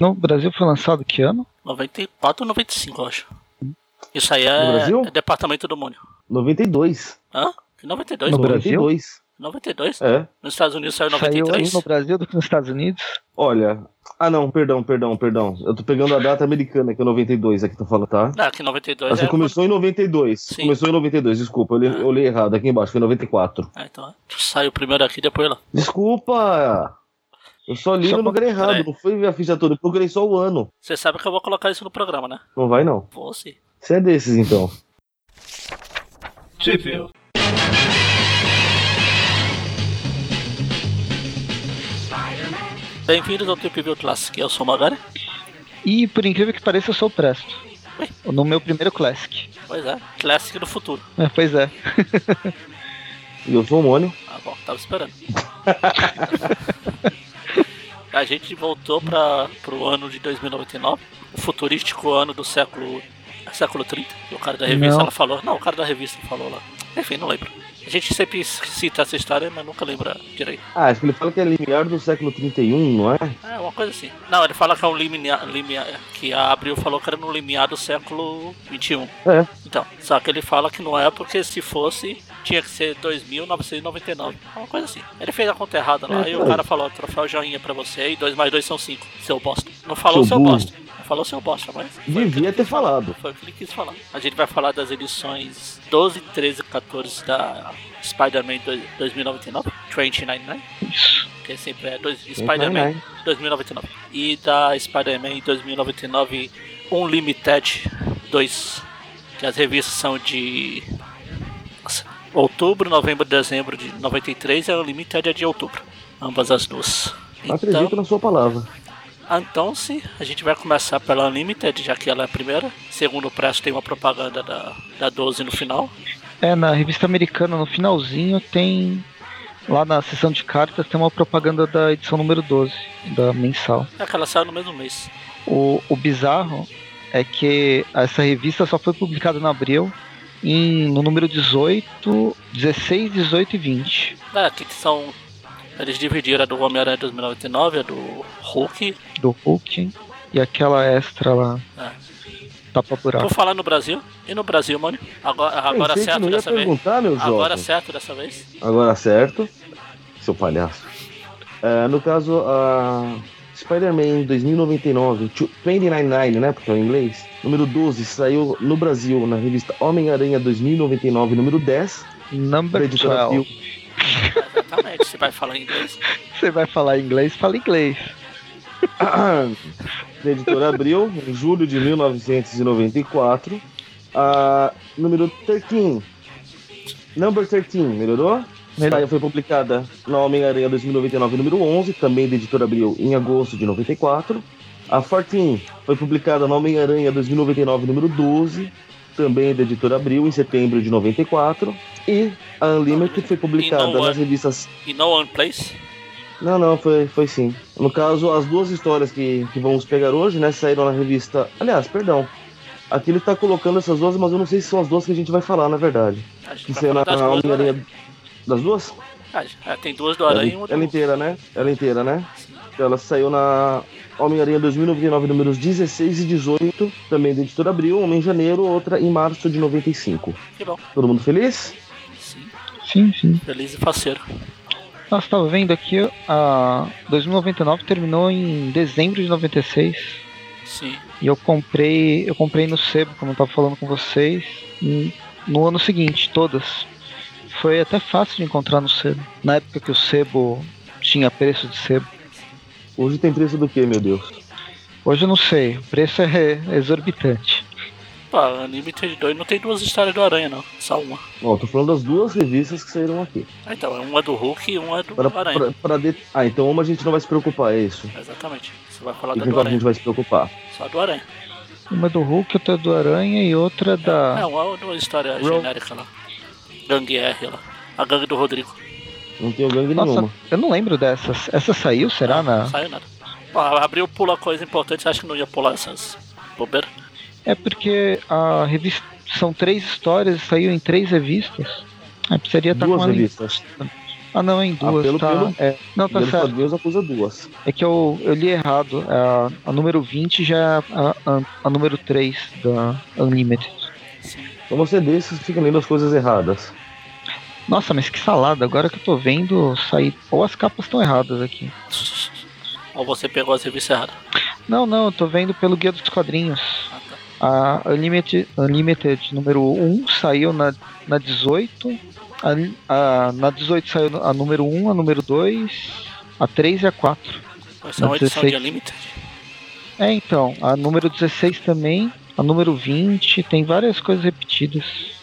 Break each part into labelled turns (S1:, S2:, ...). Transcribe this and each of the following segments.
S1: No Brasil foi lançado que ano?
S2: 94 ou 95, eu acho. Isso aí é,
S3: Brasil?
S2: é Departamento do Mônio.
S3: 92.
S2: Hã? Que 92?
S1: No. Brasil?
S3: 92.
S2: 92?
S3: É.
S2: Nos Estados Unidos saiu
S1: Saiu
S2: 93?
S1: antes no Brasil do que nos Estados Unidos.
S3: Olha. Ah, não, perdão, perdão, perdão. Eu tô pegando a data americana, que é 92 aqui, tô falando, tá?
S2: Não, que 92
S3: Mas você
S2: é...
S3: começou em 92.
S2: Sim.
S3: Começou em 92, desculpa, eu li, eu li errado aqui embaixo, foi 94.
S2: Ah, então é. Saiu primeiro aqui, depois lá.
S3: Desculpa! Eu só li
S1: Só
S3: no lugar
S1: pra-
S3: errado,
S2: peraí.
S3: não foi ver a ficha toda, eu procurei só o ano.
S2: Você sabe que eu vou colocar isso no programa, né?
S3: Não vai não.
S2: Vou sim.
S3: Você é desses então.
S2: Tipo. Bem-vindos ao Trip View Classic. Eu sou o Magari.
S1: E por incrível que pareça, eu sou o Presto.
S2: Ué?
S1: No meu primeiro Classic.
S2: Pois é, Classic do futuro.
S1: É, pois é.
S3: E eu sou o Mônio.
S2: Ah, bom, tava esperando. A gente voltou para o ano de 2099, o futurístico ano do século século 30. E o cara da revista
S1: Não.
S2: ela falou. Não, o cara da revista falou lá. Enfim, não lembro. A gente sempre cita essa história, mas nunca lembra direito.
S3: Ah, acho que ele fala que é limiar do século 31, não é?
S2: É, uma coisa assim. Não, ele fala que é um limiar, limiar que a Abril falou que era no limiar do século 21.
S3: É.
S2: Então, só que ele fala que não é porque se fosse, tinha que ser 2999. É uma coisa assim. Ele fez a conta errada lá
S3: É,
S2: e o
S3: foi.
S2: cara falou, troféu joinha pra você e 2 mais 2 são 5, seu bosta. Não falou
S3: Seu
S2: seu, bosta. Falou seu bosta, mas...
S3: Devia ter falado.
S2: Foi o que ele quis falar. A gente vai falar das edições 12, 13 e 14 da Spider-Man 2099, 2099,
S1: Isso.
S2: que sempre é Spider-Man 2099. E da Spider-Man 2099 Unlimited 2. Que as revistas são de outubro, novembro, dezembro de 93 e a Unlimited é de outubro. Ambas as duas.
S3: Acredito
S2: Então,
S3: na sua palavra.
S2: Então sim, a gente vai começar pela Unlimited, já que ela é a primeira. Segundo o preço tem uma propaganda da, da 12 no final.
S1: É, na revista americana, no finalzinho, tem. Lá na seção de cartas tem uma propaganda da edição número 12, da mensal.
S2: É que ela saiu no mesmo mês.
S1: O, o bizarro é que essa revista só foi publicada no abril em, no número 18, 16, 18 e 20
S2: É, que são. Eles dividiram a do Homem-Aranha 2099, a do Hulk.
S1: do Hulk e aquela extra lá,
S2: É.
S1: tapa buraco.
S2: Por falar no Brasil, e no Brasil, mano? Agora, agora certo dessa vez?
S3: perguntar, meu
S2: Agora certo dessa vez?
S3: Agora certo. Seu palhaço. É, no caso, a Spider-Man 2099, 2099, né? Porque é em inglês. Número 12 saiu no Brasil na revista Homem-Aranha 2099, número 10. da
S1: Number
S3: editora
S1: 12.
S3: Phil.
S2: Exatamente, você vai falar inglês.
S1: Você vai falar inglês, fala inglês.
S3: da editora Abril, em julho de 1994. A número 13. Number 13, melhorou?
S1: Melhor.
S3: Foi publicada na Homem-Aranha 2099, número 11, também da editora Abril, em agosto de 94. A 14 foi publicada na Homem-Aranha 2099, número 12, também da editora Abril, em setembro de 94. E a Unlimited foi publicada nas
S2: é-
S3: revistas
S2: E No One Place?
S3: não, não, foi, foi sim. No caso, as duas histórias que, que vamos pegar hoje, né, saíram na revista. Aliás, perdão. Aqui ele tá colocando essas duas, mas eu não sei se são as duas que a gente vai falar, na verdade.
S2: A gente
S3: Que saiu na,
S2: das.
S3: Homem-Aranha. Das duas?
S2: Ah, é, tem duas do Aranha e uma
S3: ela inteira, né? Ela inteira, né? Ela saiu na Homem-Aranha 2099, números 16 e 18, também da editora Abril, uma em janeiro, outra em março de 95.
S2: Que bom.
S3: Todo mundo feliz?
S2: Sim,
S1: Sim, sim.
S2: feliz e faceiro.
S1: Nossa, tava vendo aqui, a 2099 terminou em dezembro de 96.
S2: Sim.
S1: E eu comprei, eu comprei no sebo, como eu tava falando com vocês, no ano seguinte, todas. Foi até fácil de encontrar no sebo. Na época que o sebo tinha preço de sebo.
S3: Hoje tem preço do que, meu Deus?
S1: Hoje eu não sei, o preço é exorbitante.
S2: A Unlimited 2 não tem duas histórias do Aranha, não. Só uma.
S3: Ó, tô falando das duas revistas que saíram aqui.
S2: Ah, então, é uma do Hulk e uma do
S3: Pra,
S2: Aranha.
S3: pra- pra de- Ah, então uma a gente não vai se preocupar, é isso.
S2: Exatamente. Você vai falar
S3: E
S2: da do
S3: qual a
S2: Aranha.
S3: gente vai se preocupar?
S2: Só do Aranha.
S1: Uma do Hulk, outra do Aranha e outra
S2: É,
S1: da.
S2: uma, uma história
S1: Ro-
S2: genérica lá. Gangue R lá. A gangue do Rodrigo.
S3: Não tenho gangue
S1: Nossa,
S3: nenhuma.
S1: eu não lembro dessas. Essa saiu, será?
S2: Não
S1: Na...
S2: saiu nada. Pô, abriu, pula coisa importante, acha que não ia pular essas bobeiras?
S1: É porque a revista. São três histórias e saiu em três revistas. Aí precisaria estar com
S3: Duas
S1: uma
S3: revistas.
S1: Ah, não, em duas,
S3: ah, pelo,
S1: tá.
S3: Pelo,
S1: é, não, tá certo.
S3: Deus acusa duas.
S1: É que eu, eu li errado. A, a número 20 já é a, a, a número 3 da Unlimited.
S3: Então você desses fica lendo as coisas erradas.
S1: Nossa, mas que salada. Agora que eu tô vendo, sair. Ou as capas estão erradas aqui.
S2: Ou você pegou as revistas erradas?
S1: Não, não, eu tô vendo pelo Guia dos Quadrinhos. Ah, tá. A Unlimited, Unlimited número 1 saiu na, na 18. A, a, na 18 saiu a número 1, a número 2, a 3 e a 4.
S2: Essa é uma edição 16... de Unlimited?
S1: É, então. A número 16 também. A número 20. Tem várias coisas repetidas.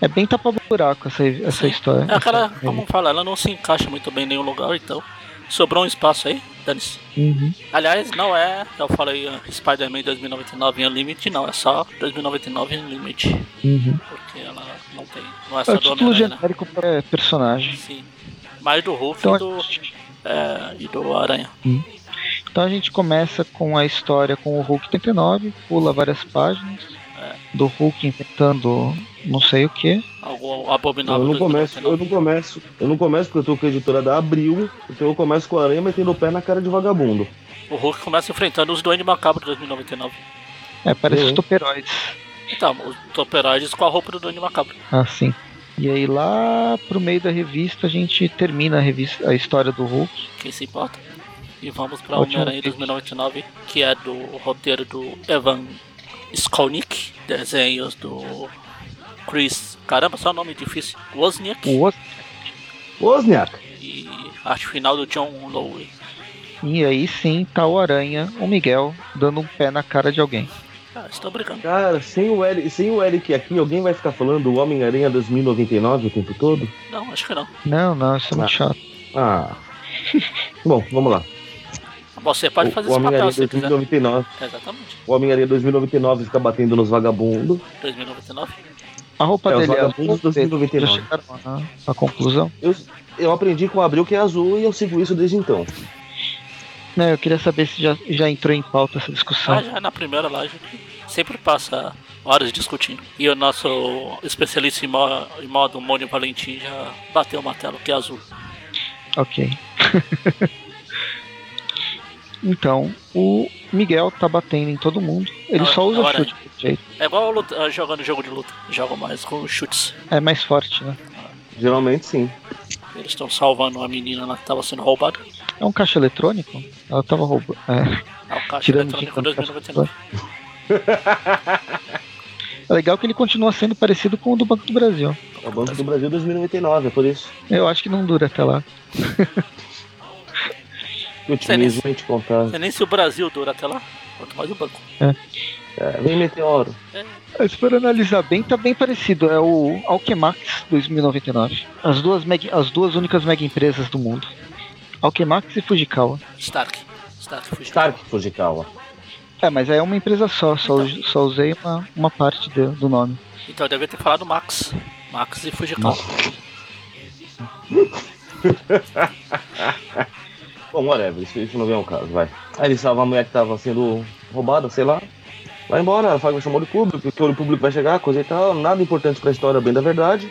S1: É bem tapa-buraco essa, essa história.
S2: É aquela, como fala, ela não se encaixa muito bem em nenhum lugar, então. Sobrou um espaço aí, dane-se.
S1: Uhum.
S2: Aliás, não é, eu falei uh, Spider-Man 2099 em Unlimited, não, é só 2099 em Unlimited.
S1: Uhum.
S2: Porque ela não tem. Não é, é só
S1: o título genérico né? para personagem.
S2: Sim. Mais do Hulk então, e, do, é, e do Aranha.
S1: Uhum. Então a gente começa com a história com o Hulk 39, pula várias páginas é. do Hulk enfrentando não sei o que.
S2: Algo abominável.
S3: Eu não começo, eu não começo, eu não começo porque eu tô com a editora da Abril, então eu começo com a aranha metendo o pé na cara de vagabundo.
S2: O Hulk começa enfrentando os Duende Macabro de 2099.
S1: É, parece uhum. os toperoides.
S2: Então, os toperoides com a roupa do Duende Macabro.
S1: Ah, sim. E aí lá pro meio da revista a gente termina a revista, a história do Hulk.
S2: Quem se importa? E vamos pra Homem-Aranha 2099, que é do roteiro do Evan Skolnick, desenhos do Chris. Caramba, só nome difícil. Wozniak.
S3: Wozniak.
S2: E arte final do John Lowe.
S1: E aí sim tá o Aranha, o Miguel, dando um pé na cara de alguém.
S2: Ah, estou brincando.
S3: Cara, sem o, Eric, sem o Eric aqui, alguém vai ficar falando do Homem-Aranha 2099 o tempo todo?
S2: Não, acho que não.
S1: Não, não, isso é muito ah. chato.
S3: Ah. Bom, vamos lá.
S2: Você pode fazer o, esse
S3: papel 2099.
S2: Exatamente.
S3: O Homem-Aranha 2099 fica batendo nos vagabundos.
S2: 2099?
S1: A roupa
S3: é,
S1: dele
S3: é azul. 2099.
S1: Já a conclusão?
S3: Eu, eu aprendi com o Abril que é azul e eu sigo isso desde então.
S1: Não, eu queria saber se já, já entrou em pauta essa discussão.
S2: Ah, já na primeira lá, a gente sempre passa horas discutindo. E o nosso especialista em, modo, em modo Mônio Valentim já bateu uma tela que é azul.
S1: Ok. Então, o Miguel tá batendo em todo mundo. Ele só usa Agora, chute
S2: jeito. É igual luta, jogando jogo de luta. Joga mais com chutes.
S1: É mais forte, né?
S3: Geralmente sim.
S2: Eles estão salvando uma menina lá que tava sendo roubada.
S1: É um caixa eletrônico? Ela tava roubando. É.
S2: é um caixa Tirando eletrônico 2099.
S1: É legal que ele continua sendo parecido com o do Banco do Brasil.
S3: É o Banco do Brasil 2099, é por isso.
S1: Eu acho que não dura até lá.
S3: otimismo nem, contar.
S2: É nem se o Brasil dura até lá, quanto mais o banco.
S1: É.
S3: É, vem meteoro.
S1: É. Se for analisar bem, tá bem parecido. É o Alchemax 2099. As duas, mega, as duas únicas mega empresas do mundo. Alchemax e Fujikawa.
S2: Stark. Stark
S3: Fujikawa. Stark Fujikawa.
S1: É, mas é uma empresa só, só, então. só usei uma, uma parte de, do nome.
S2: Então eu devia ter falado Max. Max e Fujikawa.
S3: Bom, whatever, isso, isso não vem ao caso, vai. Aí ele salva a mulher que tava sendo roubada, sei lá. Vai embora, ela faz chamou de público, porque o público vai chegar, coisa e tal, nada importante pra história, bem da verdade.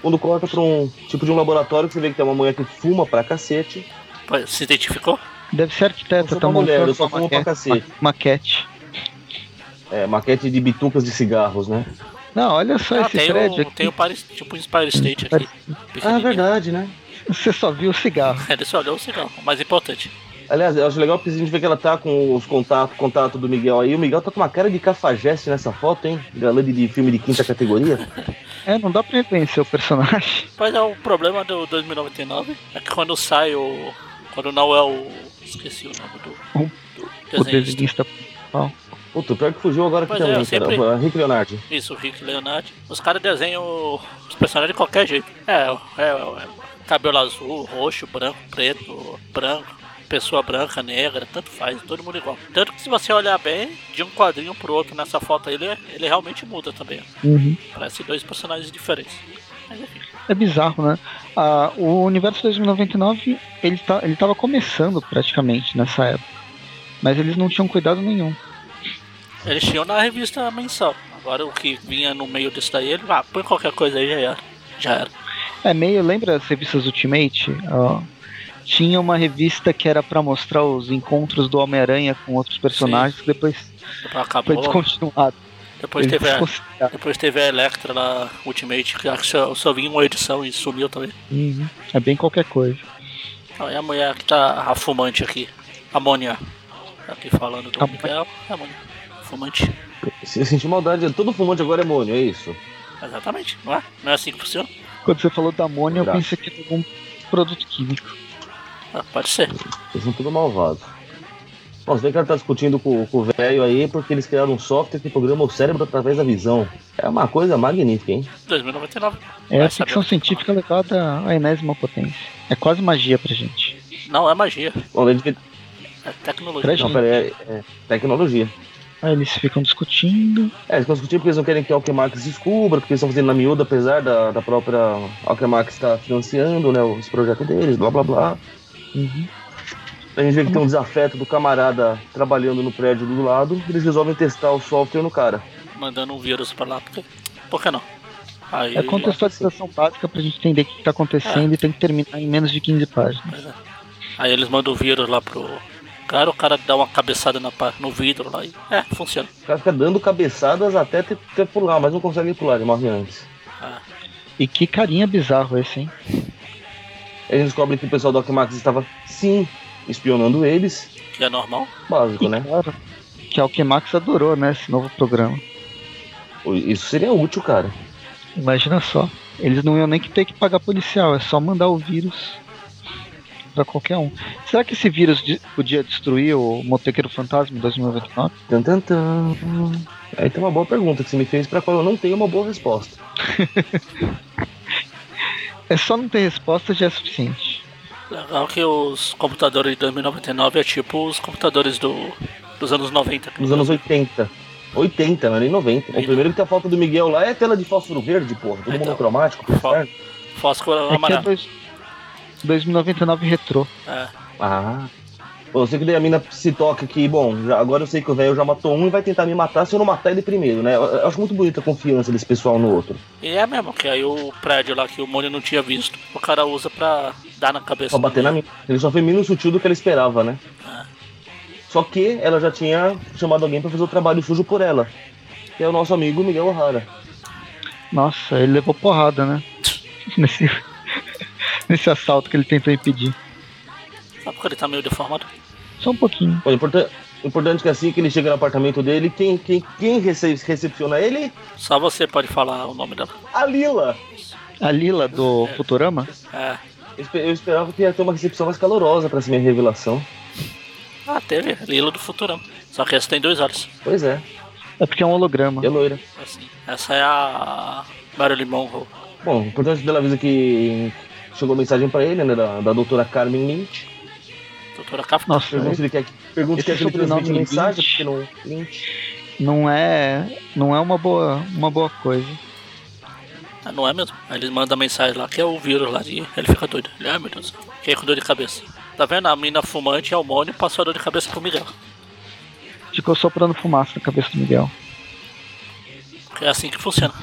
S3: Quando corta pra um tipo de um laboratório que você vê que tem uma mulher que fuma pra cacete.
S2: Se identificou?
S1: Deve ser arquiteta,
S3: tá mulher, eu só fumo pra cacete.
S1: Maquete.
S3: É, maquete de bitucas de cigarros, né?
S1: Não, olha só ah, esse
S2: tem
S1: prédio aqui.
S2: Tem o Paris, tipo um Empire State aqui.
S3: Ah, verdade, né?
S1: Você só viu o cigarro.
S2: Ele só olhou o cigarro, o mais importante.
S3: Aliás, eu acho legal porque a gente vê que ela tá com os contatos contato do Miguel aí. O Miguel tá com uma cara de cafajeste nessa foto, hein? Galã de, de filme de quinta categoria.
S1: é, não dá pra reconhecer o personagem.
S2: Mas é o problema do 2099 é que quando sai o. Quando não é o. Esqueci o nome do.
S1: O, do desenhista principal.
S3: Puta, pior que fugiu agora aqui também, é, sempre... cara. Rick Leonardi.
S2: Isso, Rick Leonardi. Os caras desenham os personagens de qualquer jeito. É, é, é cabelo azul, roxo, branco, preto, branco, pessoa branca, negra, tanto faz, todo mundo igual. Tanto que se você olhar bem, de um quadrinho pro outro nessa foto aí, ele, ele realmente muda também.
S1: Uhum.
S2: Parece dois personagens diferentes.
S1: É bizarro, né? Ah, o universo 2099, ele, tá, ele tava começando praticamente nessa época. Mas eles não tinham cuidado nenhum.
S2: Eles tinham na revista mensal. Agora o que vinha no meio disso daí, ele, ah, põe qualquer coisa aí já era. Já era.
S1: É meio, lembra as revistas Ultimate? Ó, tinha uma revista que era para mostrar os encontros do Homem-Aranha com outros personagens, que depois
S2: Acabou.
S1: foi descontinuado.
S2: Depois
S1: Eles
S2: teve, a, depois teve a Electra lá, Ultimate, que acho que só, só vinha uma edição e sumiu também.
S1: Uhum. É bem qualquer coisa.
S2: É a mulher que tá a fumante aqui. Amônia. Tá Aqui falando do
S1: A-
S2: Miguel. É a Amônia. Fumante.
S3: Se eu sentir maldade, todo fumante agora é mônio, é isso?
S2: Exatamente, não é? Não é assim que funciona?
S1: Quando você falou da amônia, eu pensei que era algum produto químico.
S2: Ah, pode ser.
S3: Eles são tudo malvados. Bom, você vê que ela tá discutindo com, com o velho aí porque eles criaram um software que programa o cérebro através da visão. É uma coisa magnífica, hein?
S2: 2099.
S1: É
S2: Vai
S1: a ficção científica levada à enésima potência. É quase magia pra gente.
S2: Não, é magia.
S3: Bom, ele.
S2: É tecnologia.
S3: Não,
S1: gente.
S3: pera aí, é, é tecnologia.
S1: Aí eles ficam discutindo.
S3: É, eles estão discutindo porque eles não querem que a Alchemax descubra, porque eles estão fazendo na miúda, apesar da, da própria Alchemax estar financiando né, os projetos deles, blá blá blá.
S1: Uhum.
S3: A gente vê que tem um desafeto do camarada trabalhando no prédio do lado, eles resolvem testar o software no cara.
S2: Mandando um vírus pra lá. Porque... Por que não? Aí,
S1: É contextualização básica pra gente entender o que tá acontecendo e tem que terminar em menos de 15 páginas.
S2: É. Aí eles mandam o vírus lá pro cara, o cara dá uma cabeçada na, no vidro lá e. É, funciona.
S3: O cara fica dando cabeçadas até ter, ter pular, mas não consegue pular, ele morre antes.
S2: Ah,
S1: E que carinha bizarro esse, hein?
S3: Aí eles descobrem que o pessoal da Alchemax estava, sim, espionando eles.
S2: que é normal.
S3: Básico, né?
S1: Claro. Que a Alquemax adorou, né? Esse novo programa.
S3: Isso seria útil, cara.
S1: Imagina só. Eles não iam nem que ter que pagar policial, é só mandar o vírus pra qualquer um. Será que esse vírus de- podia destruir o Motoqueiro Fantasma em 2099?
S3: Tan, tan, tan. Aí tem uma boa pergunta que você me fez, pra qual eu não tenho uma boa resposta.
S1: É só não ter resposta já é suficiente.
S2: Legal que os computadores de 2099 é tipo os computadores do, dos anos 90.
S3: Nos anos 80. 80, não é nem 90. O primeiro que tem a foto do Miguel lá é tela de fósforo verde, porra. Tudo
S2: Então.
S3: monocromático, pro
S2: Fó-
S3: inferno.
S2: Fósforo
S1: É é
S2: amarelo.
S1: dois, 2099 retrô.
S2: É.
S3: Ah. Você que daí a mina se toca que, bom, já- agora eu sei que o velho já matou um e vai tentar me matar se eu não matar ele primeiro, né? Eu, eu acho muito bonita a confiança desse pessoal no outro.
S2: E é mesmo, que aí o prédio lá que o Mônio não tinha visto, o cara usa pra dar na cabeça.
S3: Pra bater na mina. Ele só foi menos sutil do que ela esperava, né?
S2: Ah.
S3: Só que ela já tinha chamado alguém pra fazer o trabalho sujo por ela. Que é o nosso amigo Miguel O'Hara.
S1: Nossa, ele levou porrada, né? Nesse, nesse assalto que ele tentou impedir.
S2: Sabe porque ele tá meio deformado?
S1: Só um pouquinho.
S3: O importante, importante é que assim que ele chega no apartamento dele, quem, quem, quem rece- recepciona ele?
S2: Só você pode falar o nome dela.
S3: A Lila.
S1: A Lila do Futurama?
S2: É.
S3: Eu espe- eu esperava que ia ter uma recepção mais calorosa pra essa minha revelação.
S2: Ah, teve. Lila do Futurama. Só que essa tem dois olhos.
S3: Pois é,
S1: É porque é um holograma.
S3: e a loira.
S2: Assim. Essa é a Marilyn Monroe.
S3: Bom, o importante dela avisa que chegou mensagem pra ele, né, da, da doutora Carmen Lynch.
S2: Doutora Kafka.
S1: Nossa,
S3: Pergunta se ele quer, que- pergunta se quer que ele transmite mensagem,
S1: Lynch.
S3: porque não... Lynch.
S1: não é, não é uma boa, uma boa coisa.
S2: Ah, não é mesmo? Aí eles mandam mensagem lá, que é o vírus lá, e ele fica doido. Ele, ai meu Deus, fiquei com dor de cabeça. Tá vendo? A mina fumante é o Mônio passou a dor de cabeça pro Miguel.
S1: Ficou soprando fumaça na cabeça do Miguel.
S2: É assim que funciona.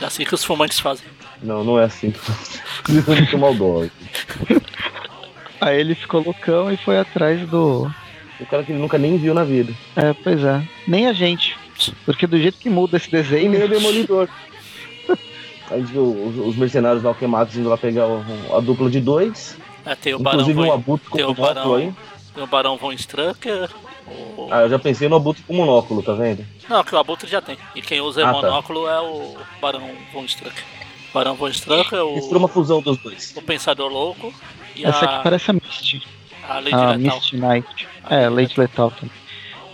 S2: É assim que os fumantes fazem.
S3: Não, não é assim. Isso é muito maldoso.
S1: Aí ele ficou loucão e foi atrás do.
S3: O cara que ele nunca nem viu na vida.
S1: É, pois é. Nem a gente. Porque do jeito que muda esse
S3: E
S1: desenho.
S3: nem o Demolidor. A gente viu os, os mercenários da Alquemax indo lá pegar o- a dupla de dois.
S2: É, tem o Barão
S3: Inclusive um
S2: Von,
S3: abutre com
S2: tem o
S3: monóculo aí.
S2: Barão, tem o Barão Von Strucker. O...
S3: Ah, eu já pensei no abutre com monóculo, tá vendo?
S2: Não, que o Abutre já tem. E quem usa
S3: Ah, tá.
S2: monóculo é o Barão Von Strucker. Barão Von Strucker, o,
S3: Isso foi uma fusão dos dois.
S2: o Pensador Louco e
S1: Essa
S2: a,
S1: aqui parece a Misty.
S2: a Lady
S1: A
S2: Letal.
S1: Misty Knight. É, Lady Letal também.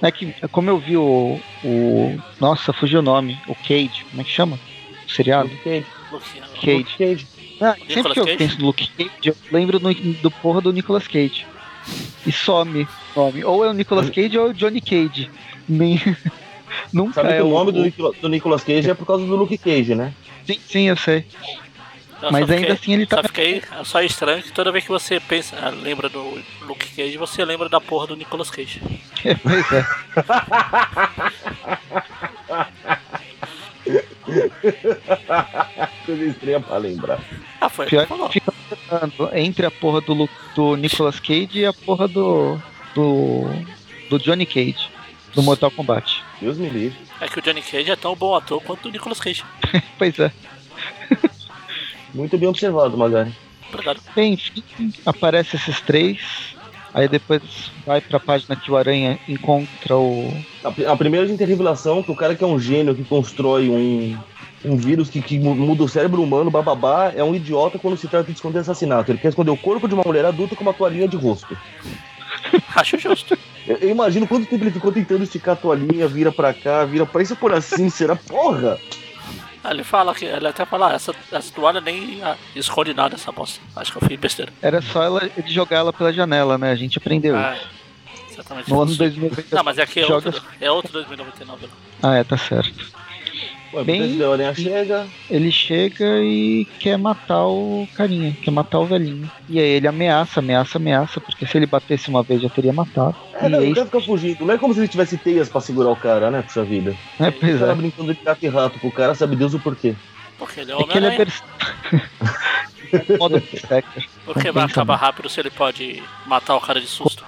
S1: É que, como eu vi o. o nossa, fugiu o nome. O Cage. Como é que chama? O seriado?
S3: Luke Cage.
S1: Cage.
S3: Luke Cage.
S1: Ah, sempre que eu
S2: Cage?
S1: penso no Luke Cage, eu lembro no- do porra do Nicolas Cage. E some o nome. Ou é o Nicolas Cage ou é o Johnny Cage. Nem... Nunca
S3: Sabe
S1: é
S3: que o nome do, do Nicolas Cage é por causa do Luke Cage, né?
S1: Sim, sim, eu sei.
S2: Eu
S1: Mas ainda
S2: fiquei-
S1: assim ele tá-
S2: Só fiquei é só estranho que toda vez que você pensa, ah, lembra do Luke Cage, você lembra da porra do Nicolas Cage.
S1: pois é.
S3: Coisa estranha pra lembrar.
S2: Ah, foi.
S1: Pior que fica entre a porra do, do Nicolas Cage e a porra do. do. do Johnny Cage, do Mortal Kombat.
S3: Deus me livre.
S2: É que o Johnny Cage é tão bom ator quanto o Nicolas Cage.
S1: pois é.
S3: Muito bem observado, Magari.
S2: Obrigado.
S1: Bem, enfim, aparece esses três. Aí depois vai pra página que o Aranha encontra o.
S3: A, a primeira a gente tem a revelação que o cara que é um gênio que constrói um, um vírus que, que muda o cérebro humano, bababá, é um idiota quando se trata de esconder assassinato. Ele quer esconder o corpo de uma mulher adulta com uma toalhinha de rosto.
S2: Acho justo.
S3: Eu, eu, imagino quanto tempo ele ficou tentando esticar a toalhinha, vira pra cá, vira pra isso por assim, será porra?
S2: Ele fala que ele até fala, ah, essa, essa toalha nem ah, esconde nada essa bosta. Acho que eu fiz besteira.
S1: Era só ela, ele jogar ela pela janela, né? A gente aprendeu
S2: ah. Exatamente.
S1: No ano 2099.
S2: Não, mas é que é, joga... outro, é outro 2099.
S1: Ah, é, tá certo.
S3: Ué, Bem, o Aranha chega.
S1: Ele chega e quer matar o carinha, quer matar o velhinho. E aí ele ameaça, ameaça, ameaça, porque se ele batesse uma vez já teria matado.
S3: É,
S1: e
S3: não,
S1: aí...
S3: ele ficar fugindo. Não é como se ele tivesse teias pra segurar o cara, né, puxa vida.
S1: É, pois
S3: ele
S1: é.
S3: brincando de gato e rato pro cara, sabe Deus o porquê.
S2: Porque ele é
S1: É que ele é bers... modo.
S2: Porque vai acabar rápido se ele pode matar o cara de susto.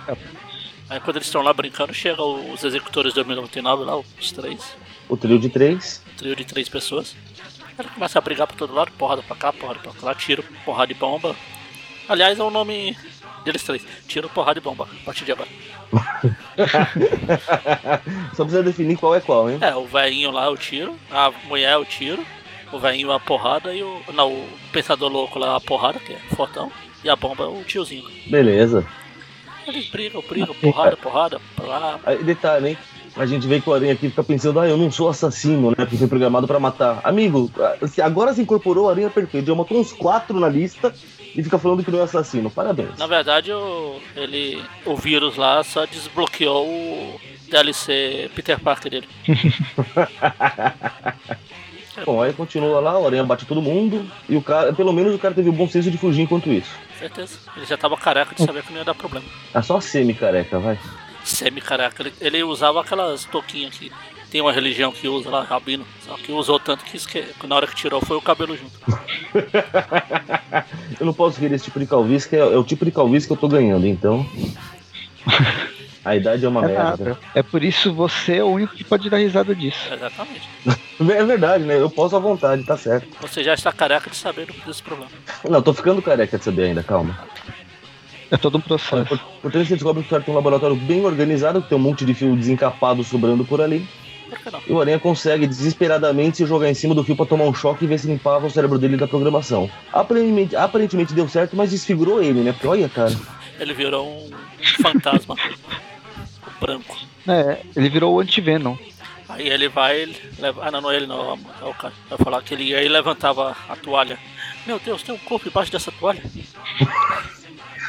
S2: Aí quando eles estão lá brincando, chegam os executores de 2099 lá, os três.
S3: O trio de três.
S2: Trio de três pessoas. Ele começa a brigar pra todo lado, porrada pra cá, porrada pra lá, tiro, porrada de bomba. Aliás, é o nome deles três. Tiro, porrada de bomba, a partir de agora.
S3: Só precisa definir qual é qual, hein?
S2: É, o velhinho lá é o tiro, a mulher é o tiro, o velhinho é a porrada e o. Não, o pensador louco lá é a porrada, que é fortão, e a bomba é o tiozinho.
S3: Beleza.
S2: Eles brigam, brigam, porrada, porrada, pra lá.
S3: Aí, detalhe, hein? A gente vê que o Aranha aqui fica pensando, ah, eu não sou assassino, né? Porque fui programado pra matar. Amigo, agora se incorporou o Aranha Perfeito. Já matou uns quatro na lista e fica falando que não é assassino. Parabéns.
S2: Na verdade, o, ele, o vírus lá só desbloqueou o DLC Peter Parker dele.
S3: Bom, aí continua lá, o Aranha bate todo mundo e o cara, pelo menos o cara teve o bom senso de fugir enquanto isso.
S2: Certeza. Ele já tava careca de saber que não ia dar problema.
S3: É só semi-careca, vai.
S2: Semi-careca. Ele, ele usava aquelas touquinhas que tem uma religião que usa lá, rabino. Só que usou tanto que esque... na hora que tirou foi o cabelo junto.
S3: eu não posso querer esse tipo de calvície, que é, é o tipo de calvície que eu tô ganhando, então. A idade é uma
S1: É
S3: merda.
S1: nada. É por isso você é o único que pode dar risada disso.
S2: Exatamente.
S3: É verdade, né? Eu posso à vontade, tá certo.
S2: Você já está careca de saber desse problema.
S3: Não, tô ficando careca de saber ainda, calma.
S1: É todo um processo.
S3: Por- Portanto, você descobre que o cara tem um laboratório bem organizado, que tem um monte de fio desencapado sobrando por ali.
S2: Por que não?
S3: E o Aranha consegue desesperadamente se jogar em cima do fio pra tomar um choque e ver se limpava o cérebro dele da programação. Aparentemente, aparentemente deu certo, mas desfigurou ele, né? Porque olha, cara.
S2: Ele virou um fantasma branco.
S1: É, ele virou o anti-Venom.
S2: Aí ele vai, ele leva... ah não, não é ele não, é o cara. Vai falar que ele aí levantava a toalha. Meu Deus, tem um corpo embaixo dessa toalha.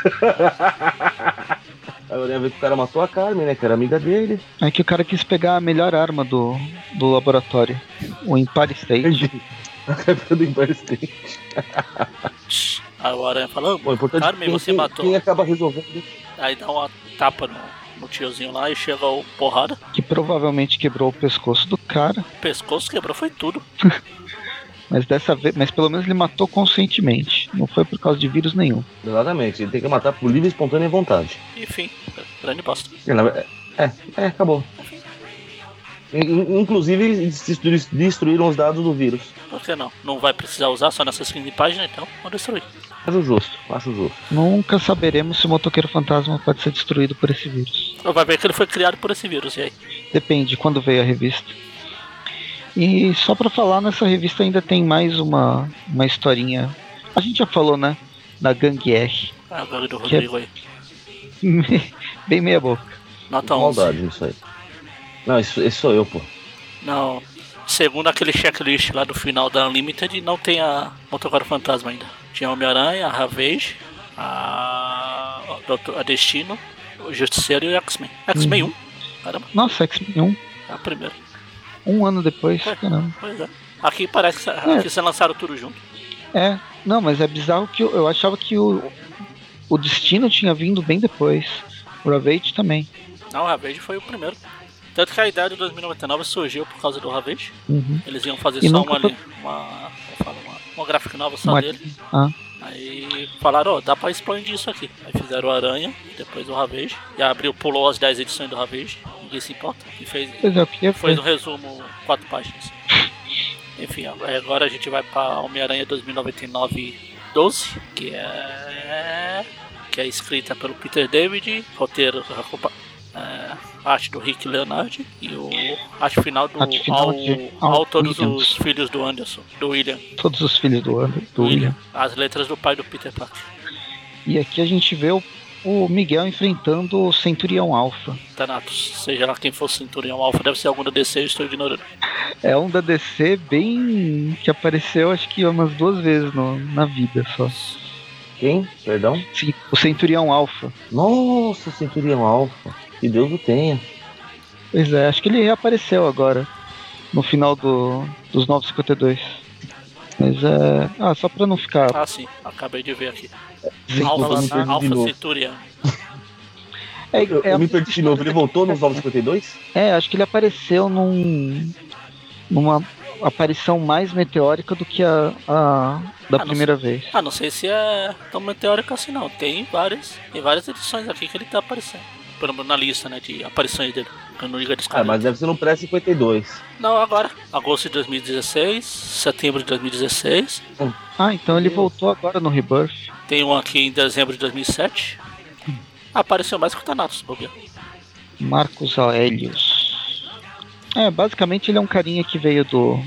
S3: Aranha vê que o cara matou a Carmen, né? Que era amiga dele.
S1: É que o cara quis pegar a melhor arma do, do laboratório. O Empire State.
S3: A Carmen do Empire State.
S2: Aí o Aranha fala,
S3: Bom,
S2: "Ah,
S3: importante é
S2: Carmen,
S3: quem,
S2: você
S3: quem,
S2: matou.
S3: quem acaba resolvendo.
S2: Aí dá uma tapa no, no tiozinho lá e chega o porrada.
S1: que provavelmente quebrou o pescoço do cara.
S2: O pescoço quebrou, foi tudo.
S1: Mas dessa vez. Mas pelo menos ele matou conscientemente. Não foi por causa de vírus nenhum.
S3: Exatamente, ele tem que matar por livre e espontânea vontade.
S2: Enfim, grande bosta.
S3: É, ver- É, é, acabou. In- Inclusive, eles destru- destruíram os dados do vírus.
S2: Por que não? Não vai precisar usar só nessa seguinte página, então vou destruir.
S3: Acho justo, acho justo.
S1: Nunca saberemos se o motoqueiro fantasma pode ser destruído por esse vírus.
S2: Vai ver que ele foi criado por esse vírus, e aí?
S1: Depende de quando veio a revista. E só pra falar, nessa revista ainda tem mais uma, uma historinha. A gente já falou, né? Da Gangue R.
S2: Ah, o gangue do
S1: Que é-
S2: Rodrigo aí.
S1: Bem meia boca.
S2: Nota 11.
S3: Maldade nisso aí. Não, isso, esse sou eu, pô.
S2: Não. Segundo aquele checklist lá do final da Unlimited, não tem a Motoquário Fantasma ainda. Tinha Homem-Aranha, a Ravage, a... Doutor- a Destino, o Justiceiro e o X-Men. X-Men 1. Caramba,
S1: Nossa, X-Men 1.
S2: é a primeira.
S1: Um ano depois,
S2: É.
S1: caramba.
S2: Pois é. Aqui parece que aqui vocês lançaram tudo junto.
S1: É, não, mas é bizarro que eu, eu achava que o, o Destino tinha vindo bem depois. O Ravage também.
S2: Não, o Ravage foi o primeiro. Tanto que a ideia de 2099 surgiu por causa do Ravage.
S1: Uhum.
S2: Eles iam fazer
S1: E
S2: só uma,
S1: foi-
S2: uma, uma, uma gráfica nova só
S1: Uma-
S2: dele.
S1: Ah.
S2: Aí falaram, ó, oh, dá pra expandir isso aqui. Aí fizeram o Aranha, depois o Ravage. E abriu, pulou as 10 edições do Ravage, ninguém se importa. E fez, fez um resumo, quatro páginas. Enfim, agora a gente vai pra Homem-Aranha 2099 12, que é. que é escrita pelo Peter David, roteiro é, arte do Rick Leonard e o arte final do arte final ao, ao, todos Williams. os filhos do Anderson, do William.
S1: Todos os filhos do, do William. William.
S2: As letras do pai do Peter Parker.
S1: E aqui a gente vê o, o Miguel enfrentando o Centurião Alpha.
S2: Thanatos, seja lá quem for o Centurião Alpha, deve ser algum da DC, eu estou ignorando.
S1: É um da DC bem. que apareceu acho que umas duas vezes no, na vida só.
S3: Quem? Perdão?
S1: Sim, o Centurião Alpha.
S3: Nossa, o Centurião Alpha. Que Deus o tenha.
S1: Pois é, acho que ele reapareceu agora. No final do, dos 952. Mas é. Ah, só pra não ficar.
S2: Ah, sim, acabei de ver aqui. Alpha Centurion.
S3: É, eu, é, eu me perdi de novo, ele voltou nos 952?
S1: É, acho que ele apareceu num. numa aparição mais meteórica do que a, a da ah, primeira
S2: sei,
S1: vez.
S2: Ah, não sei se é tão meteórica assim não. Tem várias, tem várias edições aqui que ele tá aparecendo pelo na lista, né, de aparições dele no Liga dos
S3: Ah, mas deve ser no pré-52.
S2: Não, agora. Agosto de 2016, setembro de 2016.
S1: Hum. Ah, então ele voltou agora no Rebirth.
S2: Tem um aqui em dezembro de 2007. apareceu mais que o Thanatos, Bobia.
S1: Marcos Aurelius. É, basicamente ele é um carinha que veio do.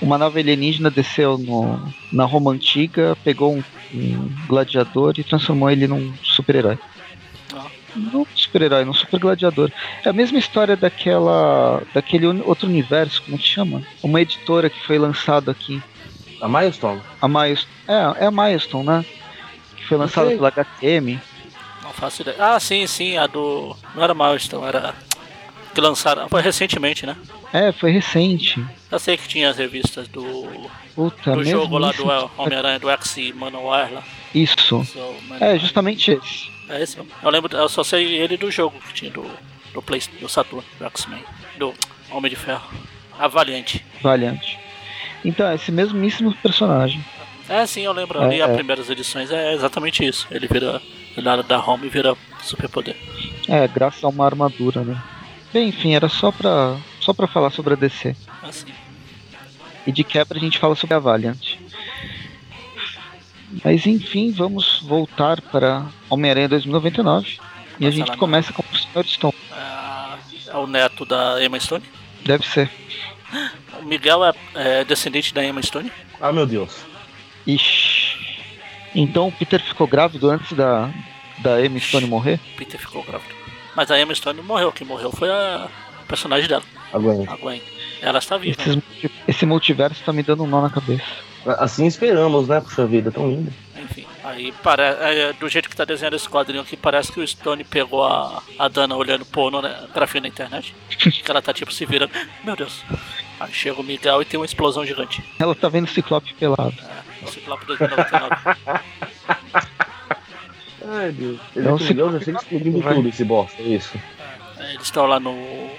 S1: Uma nave alienígena desceu no, na Roma Antiga, pegou um, um gladiador e transformou ele num super-herói. Não super-herói, não super gladiador. É a mesma história daquela. daquele outro universo, como que chama? Uma editora que foi lançada aqui.
S3: A Milestone?
S1: A Milestone. É, é a Milestone, né? Que foi lançada pela HTM.
S2: Não faço ideia. Ah, sim, sim, a do. Não era Milestone, era. Que lançaram. Foi recentemente, né?
S1: É, foi recente.
S2: Eu sei que tinha as revistas do.
S1: Puta,
S2: do jogo lá do Homem-Aranha, do X Manowar lá.
S1: Isso. é, justamente esse.
S2: É esse mesmo. Eu lembro, eu só sei ele do jogo que tinha do, do, Play, do Saturn, do X-Men, do Homem de Ferro. A Valiante.
S1: Valiante. Então, é esse mesmíssimo personagem.
S2: É, sim, eu lembro. Ali, é, as é. primeiras edições, é exatamente isso. Ele vira. Ele da Home e vira superpoder.
S1: É, graças a uma armadura, né? Bem, enfim, era só pra, só pra falar sobre a DC.
S2: Ah, sim.
S1: E de quebra a gente fala sobre a Valiant. Mas enfim, vamos voltar para Homem-Aranha 2099. E a gente começa com o Sr. Stone.
S2: É, é o neto da Emma Stone?
S1: Deve ser.
S2: O Miguel é, é descendente da Emma Stone?
S3: Ah, meu Deus.
S1: Ixi. Então o Peter ficou grávido antes da, da Emma Stone morrer?
S2: Peter ficou grávido. Mas a Emma Stone morreu. Quem morreu foi a personagem dela.
S3: A Gwen.
S2: A Gwen. Ela está viva.
S1: Esses, esse multiverso está me dando um nó na cabeça.
S3: Assim esperamos, né? Puxa vida, tão linda.
S2: Enfim, aí para, é, do jeito que tá desenhando esse quadrinho aqui, parece que o Stone pegou a, a Dana olhando porno, né, grafia na internet. que ela tá tipo se virando. Meu Deus. Aí chega o Miguel e tem uma explosão gigante.
S1: Ela tá vendo o Ciclope pelado.
S2: É, o Ciclope 2099.
S3: Ai, Deus. Ele é um Miguel já chega explodindo tudo esse bosta, é isso.
S2: É, eles estão lá no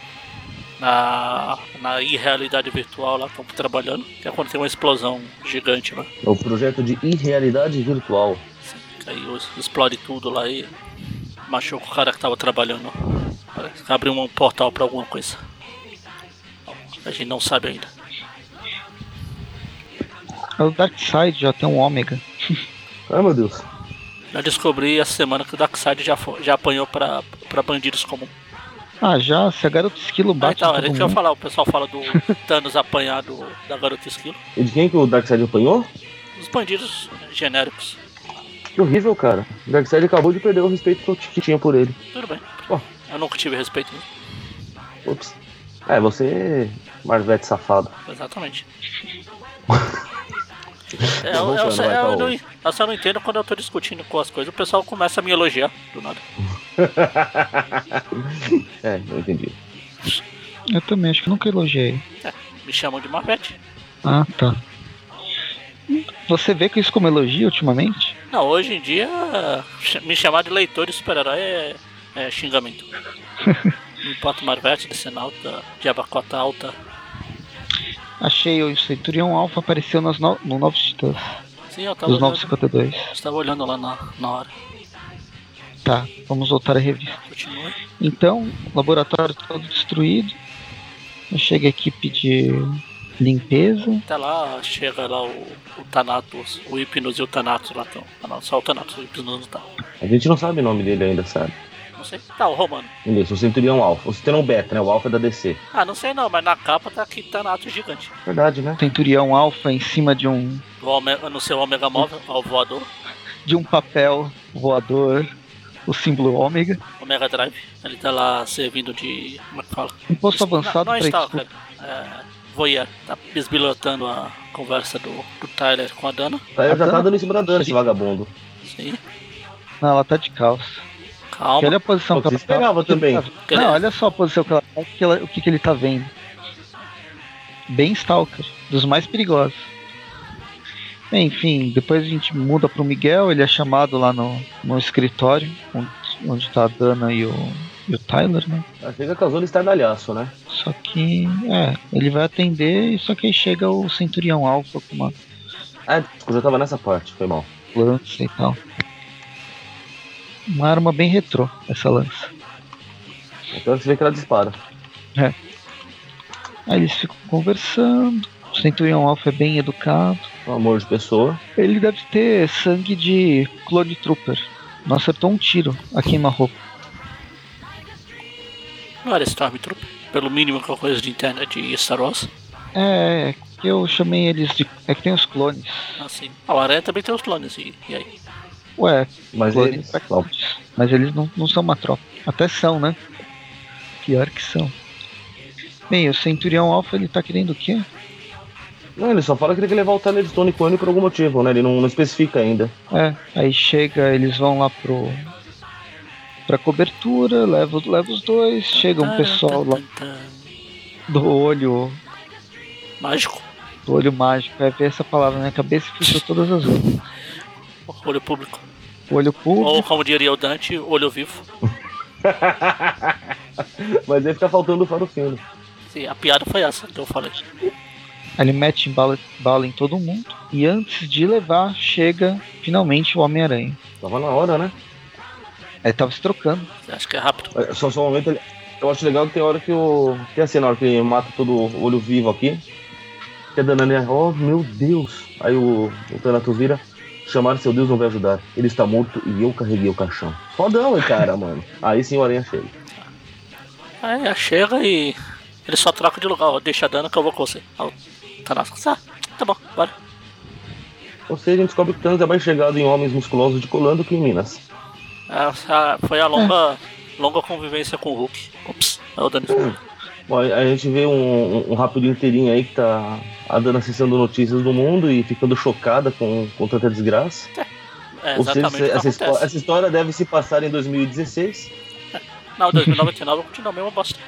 S2: na, na irrealidade virtual lá, estão trabalhando, que é quando tem uma explosão gigante lá.
S3: É o projeto de irrealidade virtual.
S2: Sim, aí explode tudo lá e machuca o cara que tava trabalhando. Abre um portal para alguma coisa. A gente não sabe ainda.
S1: É o Darkseid já tem um ômega.
S3: Ai meu Deus.
S2: Já descobri essa semana que o Darkseid já, já apanhou para bandidos comuns.
S1: Ah, já, se a garota esquilo bate.
S2: Ah, então, era isso que eu ia falar. O pessoal fala do Thanos apanhado da garota esquilo.
S3: E de quem que o Darkseid apanhou?
S2: Os bandidos genéricos.
S3: Que horrível, cara. O Darkseid acabou de perder o respeito que tinha por ele.
S2: Tudo bem. Oh. Eu nunca tive respeito mesmo.
S3: Ups. É, você. Marvete safado.
S2: Exatamente. É, eu, eu, eu, eu, não, eu só não entendo quando eu tô discutindo com as coisas, o pessoal começa a me elogiar do nada.
S3: é, não entendi.
S1: Eu também, acho que nunca elogiei.
S2: É, me chamam de Marvete.
S1: Ah, tá. Você vê que isso como elogio ultimamente?
S2: Não, hoje em dia me chamar de leitor de super-herói é, é, xingamento. importa Marvete, Decenalta, Diabacota Alta.
S1: Achei o Centurião Alpha apareceu nos no, no Novos Titãs.
S2: Sim, eu tava
S1: dos
S2: olhando.
S1: 952.
S2: Estava olhando lá na, na hora.
S1: Tá, vamos voltar à revista.
S2: Continua.
S1: Então, laboratório todo destruído. Chega a equipe de limpeza.
S2: Até lá chega lá o, o Thanatos, o Hipnos e o Thanatos lá estão. Ah não, só o Thanatos, o Hipnos não tá.
S3: A gente não sabe o nome dele ainda, sabe?
S2: Não sei. Tá, o Romano.
S3: Isso, o Centurião Alpha. O Centurião Beta, né? O Alpha da DC.
S2: Ah, não sei não, mas na capa tá aqui Thanatos gigante.
S3: Verdade, né?
S1: Centurião Alpha em cima de um
S2: O Omega, no seu Omega Móvel, ao voador,
S1: de um papel voador, o símbolo ômega.
S2: Omega Drive. Ele tá lá servindo de. Como é que fala?
S1: Um posto avançado
S2: Não, não
S1: para
S2: está,
S1: disputa.
S2: cara. É, Voyeur. Tá bisbilhotando a conversa do, do Tyler com a Dana.
S3: Aí
S1: A
S3: já tá dando em cima da Dana, esse vagabundo.
S2: Sim.
S1: Não, ela tá de calça.
S2: Calma.
S1: Olha a posição
S3: Pô,
S1: que ela tá. ele
S3: também.
S1: tá- Não, olha só a posição que ela tá, o que, ela- o que, que ele tá vendo. Bem Stalker, dos mais perigosos. Enfim, depois a gente muda pro Miguel, ele é chamado lá no, no escritório, onde, onde tá a Dana e o, e o Tyler, né?
S3: Chega causando estardalhaço, né?
S1: Só que, é, ele vai atender, só que aí chega o Centurião Alpha com uma
S3: Ah, eu já tava nessa parte, foi mal.
S1: lança e tal. Uma arma bem retrô, essa lança.
S3: Então você vê que ela dispara.
S1: Aí eles ficam conversando. O Centurião Alpha é bem educado.
S3: Um amor de pessoa.
S1: Ele deve ter sangue de Clone Trooper. Não acertou um tiro a queima-roupa.
S2: Não era Stormtrooper. Pelo mínimo que é coisa de internet de Star Wars.
S1: É, que eu chamei eles de. É que tem os clones.
S2: Assim. Ah, o Aranha também tem os clones. E, e aí?
S1: Ué,
S3: Mas eles.
S1: Mas eles não, não são uma tropa. Até são, né? Pior que são. Bem, o Centurião Alpha ele tá querendo o quê?
S3: Não, ele só fala que ele quer levar o Tyler Stone com ele por algum motivo, né? Ele não, não especifica ainda.
S1: É, aí chega, eles vão lá pro. pra cobertura, leva, leva os dois, chega um pessoal lá do olho.
S2: Mágico.
S1: do olho mágico. Vai ver essa palavra na minha cabeça e fechou todas as outras.
S2: Olho público.
S1: Olho público.
S2: Ou como diria o Dante, olho vivo.
S3: Mas aí fica faltando o faro fino.
S2: Sim, a piada foi essa que eu falei.
S1: Ele mete em bala, bala em todo mundo. E antes de levar, chega finalmente o Homem-Aranha.
S3: Tava na hora, né?
S1: Aí tava se trocando.
S2: Acho que é rápido.
S3: É, Só, só um momento ali. Eu acho legal que tem hora que o. Tem assim, na hora que ele mata todo o olho vivo aqui. Que a Dana né? Oh meu Deus! Aí o, o Thanatos vira. Chamar seu Deus não vai ajudar. Ele está morto e eu carreguei o caixão. Fodão, hein, cara, mano. Aí sim o Aranha chega.
S2: Aí chega e. Ele só troca de lugar, ó. Deixa a Dana que eu vou com você. Tá na. Ah, tá bom, bora.
S3: Ou seja, a gente descobre que Thanos é mais chegado em homens musculosos de Colando que em Minas.
S2: Ah, ah, foi a longa, longa convivência com o Hulk. Ops, é o Dani.
S3: Bom, a gente vê um, um, um rápido inteirinho aí que tá a Dana acessando notícias do mundo e ficando chocada com, com tanta desgraça.
S2: É
S3: Ou seja, essa, histó-
S2: acontece.
S3: essa história deve se passar em 2016.
S2: Não, 2099 continua a mesma bosta.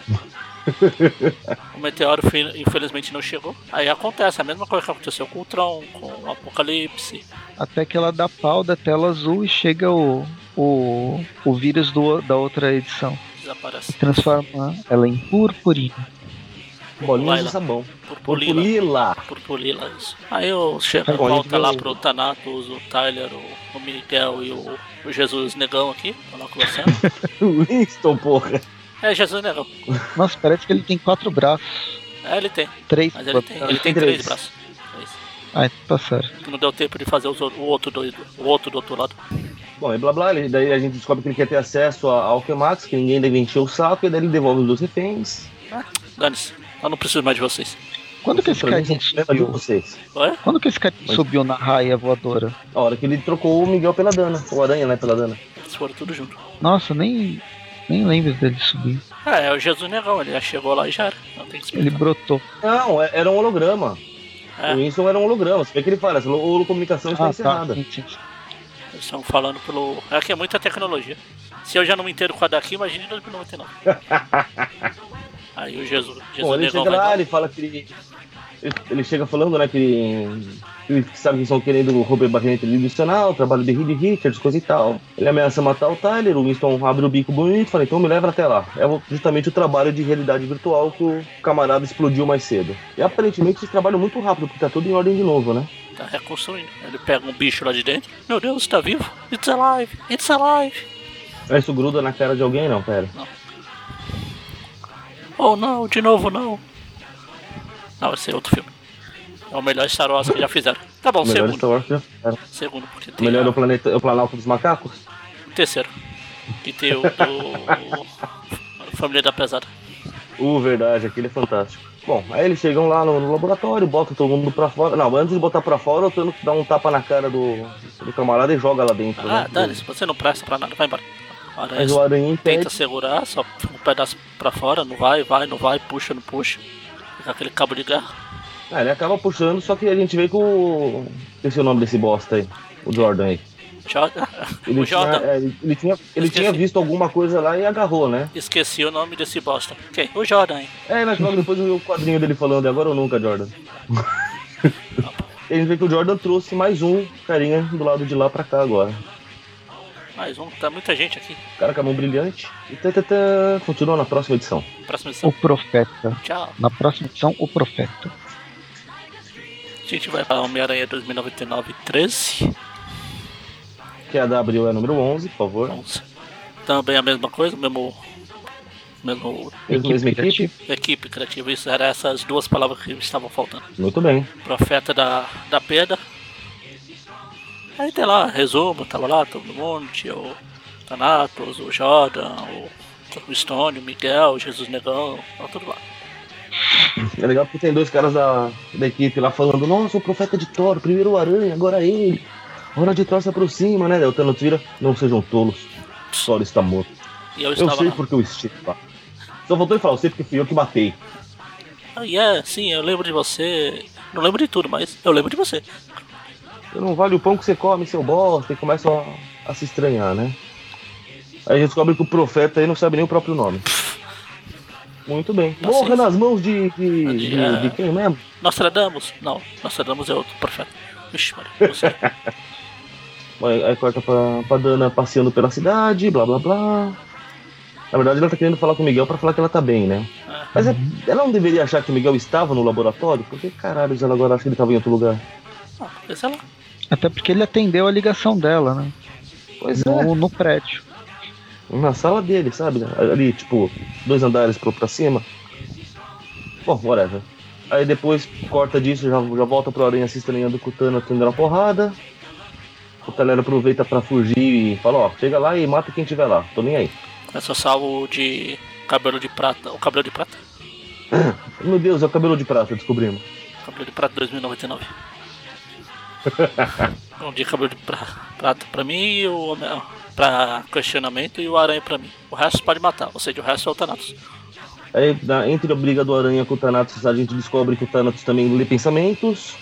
S2: o meteoro infelizmente não chegou. Aí acontece a mesma coisa que aconteceu com o Tron, com o Apocalipse.
S1: Até que ela dá pau da tela azul e chega o, o, o vírus do, da outra edição.
S2: Desaparece.
S1: Transforma ela em purpurina.
S3: Bolinhas
S2: Laila.
S3: de sabão.
S2: Purpurila.
S3: Purpurila.
S2: Purpurila, isso. Aí eu chego,
S3: Agora a gente
S2: volta lá
S3: o-
S2: pro Thanatos, o Tyler, o, o Miguel e o, o Jesus Negão aqui. Tô lá conversando.
S3: Winston, porra.
S2: é, Jesus Negão.
S1: Nossa, parece que ele tem quatro braços.
S2: É, ele tem.
S1: Três.
S2: Mas ele tem, ele tem três
S3: três.
S2: braços. Três.
S1: Ah, tá certo.
S2: Não deu tempo de fazer os o- o outro do, o outro do outro lado.
S3: Bom, e blá blá, ele- daí a gente descobre que ele quer ter acesso ao Alquemax, que ninguém deve encher o saco, e daí ele devolve os dois reféns.
S2: Dane-se. Eu não preciso mais de vocês.
S1: Quando que
S3: de
S1: subiu?
S3: vocês.
S1: Quando que esse
S3: Mas-
S1: subiu na raia voadora?
S3: A hora que ele trocou o Miguel pela Dana. O Aranha, né, pela Dana.
S2: Eles foram tudo junto.
S1: Nossa, nem, nem lembro dele subir.
S2: É, é o Jesus Negão, ele já chegou lá e já era. Não tem que explicar.
S1: Ele brotou.
S3: Não, é- era um holograma.
S2: É.
S3: O Winston era um holograma. Você vê que ele fala, essa holocomunicação está
S1: Ah, tá.
S3: encerrada.
S1: Sim, sim.
S2: Eles estão falando pelo. É que é muita tecnologia. Se eu já não me entendo com a daqui, imagine em 2099. Aí o Jesus, Jesus
S3: Bom, ele chega lá, ele fala que ele, ele, ele chega falando, né, que ele, ele sabe que estão querendo roubar barreira tridimensional, trabalho de Reed Richards, coisa e tal. Ele ameaça matar o Tyler, o Winston abre o bico bonito e fala, então me leva até lá. É justamente o trabalho de realidade virtual que o camarada explodiu mais cedo. E aparentemente eles trabalham muito rápido, porque tá tudo em ordem de novo, né?
S2: tá reconstruindo. Ele pega um bicho lá de dentro. Meu Deus, tá vivo? It's alive! It's alive!
S3: Isso gruda na cara de alguém, não, pera. Não.
S2: Oh não, de novo não. Não, esse é outro filme. É o melhor Star Wars que já fizeram. Tá bom, melhor segundo. Star Wars já fizeram. Segundo, porque
S3: tem. O melhor a... do planeta, o Planalto dos Macacos?
S2: Terceiro. Que tem o do. Família da Pesada.
S3: Uh, verdade, aquele é fantástico. Bom, aí eles chegam lá no, no, laboratório, botam todo mundo pra fora. Não, antes de botar pra fora, o Thanos dá um tapa na cara do, do camarada e joga lá dentro.
S2: Ah,
S3: né?
S2: você não presta pra nada, vai embora.
S3: Aranha Mas o aranha impede.
S2: tenta segurar, só um pedaço pra fora, não vai, vai, não vai, puxa, não puxa. Fica aquele cabo de guerra.
S3: Ah, ele acaba puxando, só que a gente vê que o. Esqueci o nome desse bosta aí, o Jordan aí.
S2: Jordan.
S3: Ele, tinha, é, ele, tinha, ele tinha visto alguma coisa lá e agarrou, né?
S2: Esqueci o nome desse bosta. Quem? O Jordan. Hein?
S3: É, mas logo depois eu vi o quadrinho dele falando, agora ou nunca, Jordan. a gente vê que o Jordan trouxe mais um carinha do lado de lá pra cá agora.
S2: Mais um, tá muita gente aqui.
S3: Cara com a mão brilhante. E tá, tá, tá, continua na próxima edição.
S2: Próxima edição.
S1: O Profeta.
S2: Tchau.
S1: Na próxima edição, O Profeta.
S2: A gente vai para Homem-Aranha 2099 13.
S3: Que é a W é número 11, por favor. 11.
S2: Também a mesma coisa, mesmo. Mesmo.
S3: Equipe, mesma equipe?
S2: Equipe criativa, isso eram essas duas palavras que estavam faltando.
S3: Muito bem.
S2: Profeta da, da perda. Aí tem lá, resumo, tava lá todo mundo, tinha o Thanatos, o Jordan, o Stone, o Miguel, o Jesus Negão, tava tudo lá.
S3: É legal porque tem dois caras da, da equipe lá falando, nossa, o profeta de Thor, primeiro o Aranha, agora ele. Hora de Thor se aproxima, né? O Thanos vira, não sejam tolos. Thor está morto.
S2: eu,
S3: eu sei
S2: lá.
S3: porque eu estive lá. Só voltou e falou, eu sei porque fui eu que matei.
S2: Ah, yeah, sim, eu lembro de você. Não lembro de tudo, mas eu lembro de você.
S3: Eu não vale o pão que você come, seu bosta, e começam a, a se estranhar, né? Aí a gente descobre que o profeta aí não sabe nem o próprio nome. Muito bem. Tá Morra nas mãos de, de, de, de, de quem mesmo?
S2: Nostradamus? Não, Nostradamus é outro profeta. Vixe, mano, não sei.
S3: Aí corta pra, pra Dana passeando pela cidade, blá blá blá. Na verdade, ela tá querendo falar com o Miguel pra falar que ela tá bem, né? É. Mas é, ela não deveria achar que o Miguel estava no laboratório? Por que caralho ela agora acha que ele estava em outro lugar?
S2: Ah, sei lá.
S1: Até porque ele atendeu a ligação dela, né?
S3: Pois
S1: no,
S3: é.
S1: No prédio.
S3: Na sala dele, sabe? Ali, tipo, dois andares pro, pra cima. Bom, whatever. Aí depois corta disso, já, já volta pro Aranha se estranhando com o Thanos tendo uma porrada. O Talera aproveita pra fugir e fala, ó, chega lá e mata quem tiver lá, tô nem aí.
S2: É só salvo de cabelo de prata. O cabelo de prata?
S3: Meu Deus, é o cabelo de prata, descobrimos.
S2: Cabelo de prata 2099. um dia cabelo de pra, prata pra mim e o pra questionamento e o aranha pra mim. O resto pode matar, ou seja, o resto é o Thanatos.
S3: Na, entre a briga do Aranha com o Thanatos, a gente descobre que o Thanatos também lê pensamentos.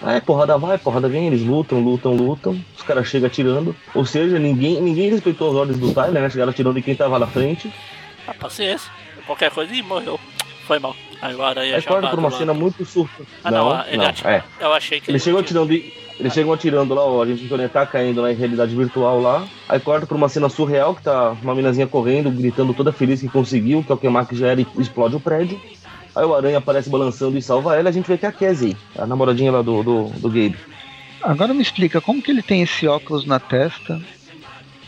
S3: Aí porrada vai, porrada vem, eles lutam, lutam, lutam. Os caras chegam atirando. Ou seja, ninguém, ninguém respeitou as ordens do Tyler, né? Chegaram atirando de quem tava na frente.
S2: Ah, paciência. Qualquer coisa e morreu. Foi mal. Aí o Aranha
S3: Aí corta por uma lá. cena muito surta.
S2: Ah, não, não, ele não, é. Eu achei que
S3: ele, ele chegou atirando de eles chegam atirando lá, ó, a gente tá caindo na realidade virtual lá. Aí corta pra uma cena surreal que tá uma minazinha correndo, gritando toda feliz que conseguiu, que é o que que já era e explode o prédio. Aí o Aranha aparece balançando e salva ela, a gente vê que é a Cassie, a namoradinha lá do, do, do Gabe.
S1: Agora me explica, como que ele tem esse óculos na testa?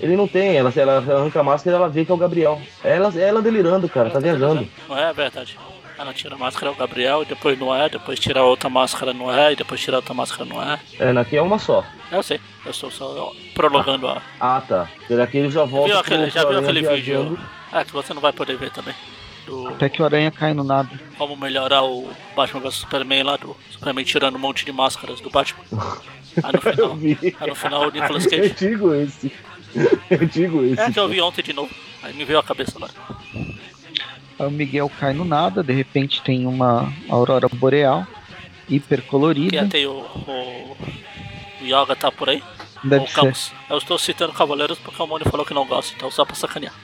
S3: Ele não tem, ela, ela arranca a máscara e ela vê que é o Gabriel. Ela, ela delirando, cara, tá viajando.
S2: Não é verdade. Ela tira a máscara é o Gabriel, e depois não é, depois tira outra máscara não é, e depois tira outra máscara não é.
S3: É, naqui é uma só.
S2: Eu sei, eu estou só prolongando a.
S3: Ah, tá. Daqui ele já volta.
S2: Viu aquele, já viu aquele vídeo? Ah, que você não vai poder ver também.
S1: Do... Até que o aranha cai no nada.
S2: Como melhorar o Batman vs Superman lá do Superman tirando um monte de máscaras do Batman. Aí no final, aí no final o Nicolas Cage.
S3: Eu digo esse. Eu digo esse.
S2: É que eu vi ontem de novo. Aí me veio a cabeça agora.
S1: Aí o Miguel cai no nada, de repente tem uma aurora boreal hiper colorida.
S2: Que tem o, o, o Yoga tá por aí.
S1: Deve ser.
S2: Eu estou citando Cavaleiros porque o Mônio falou que não gosta, então só pra sacanear.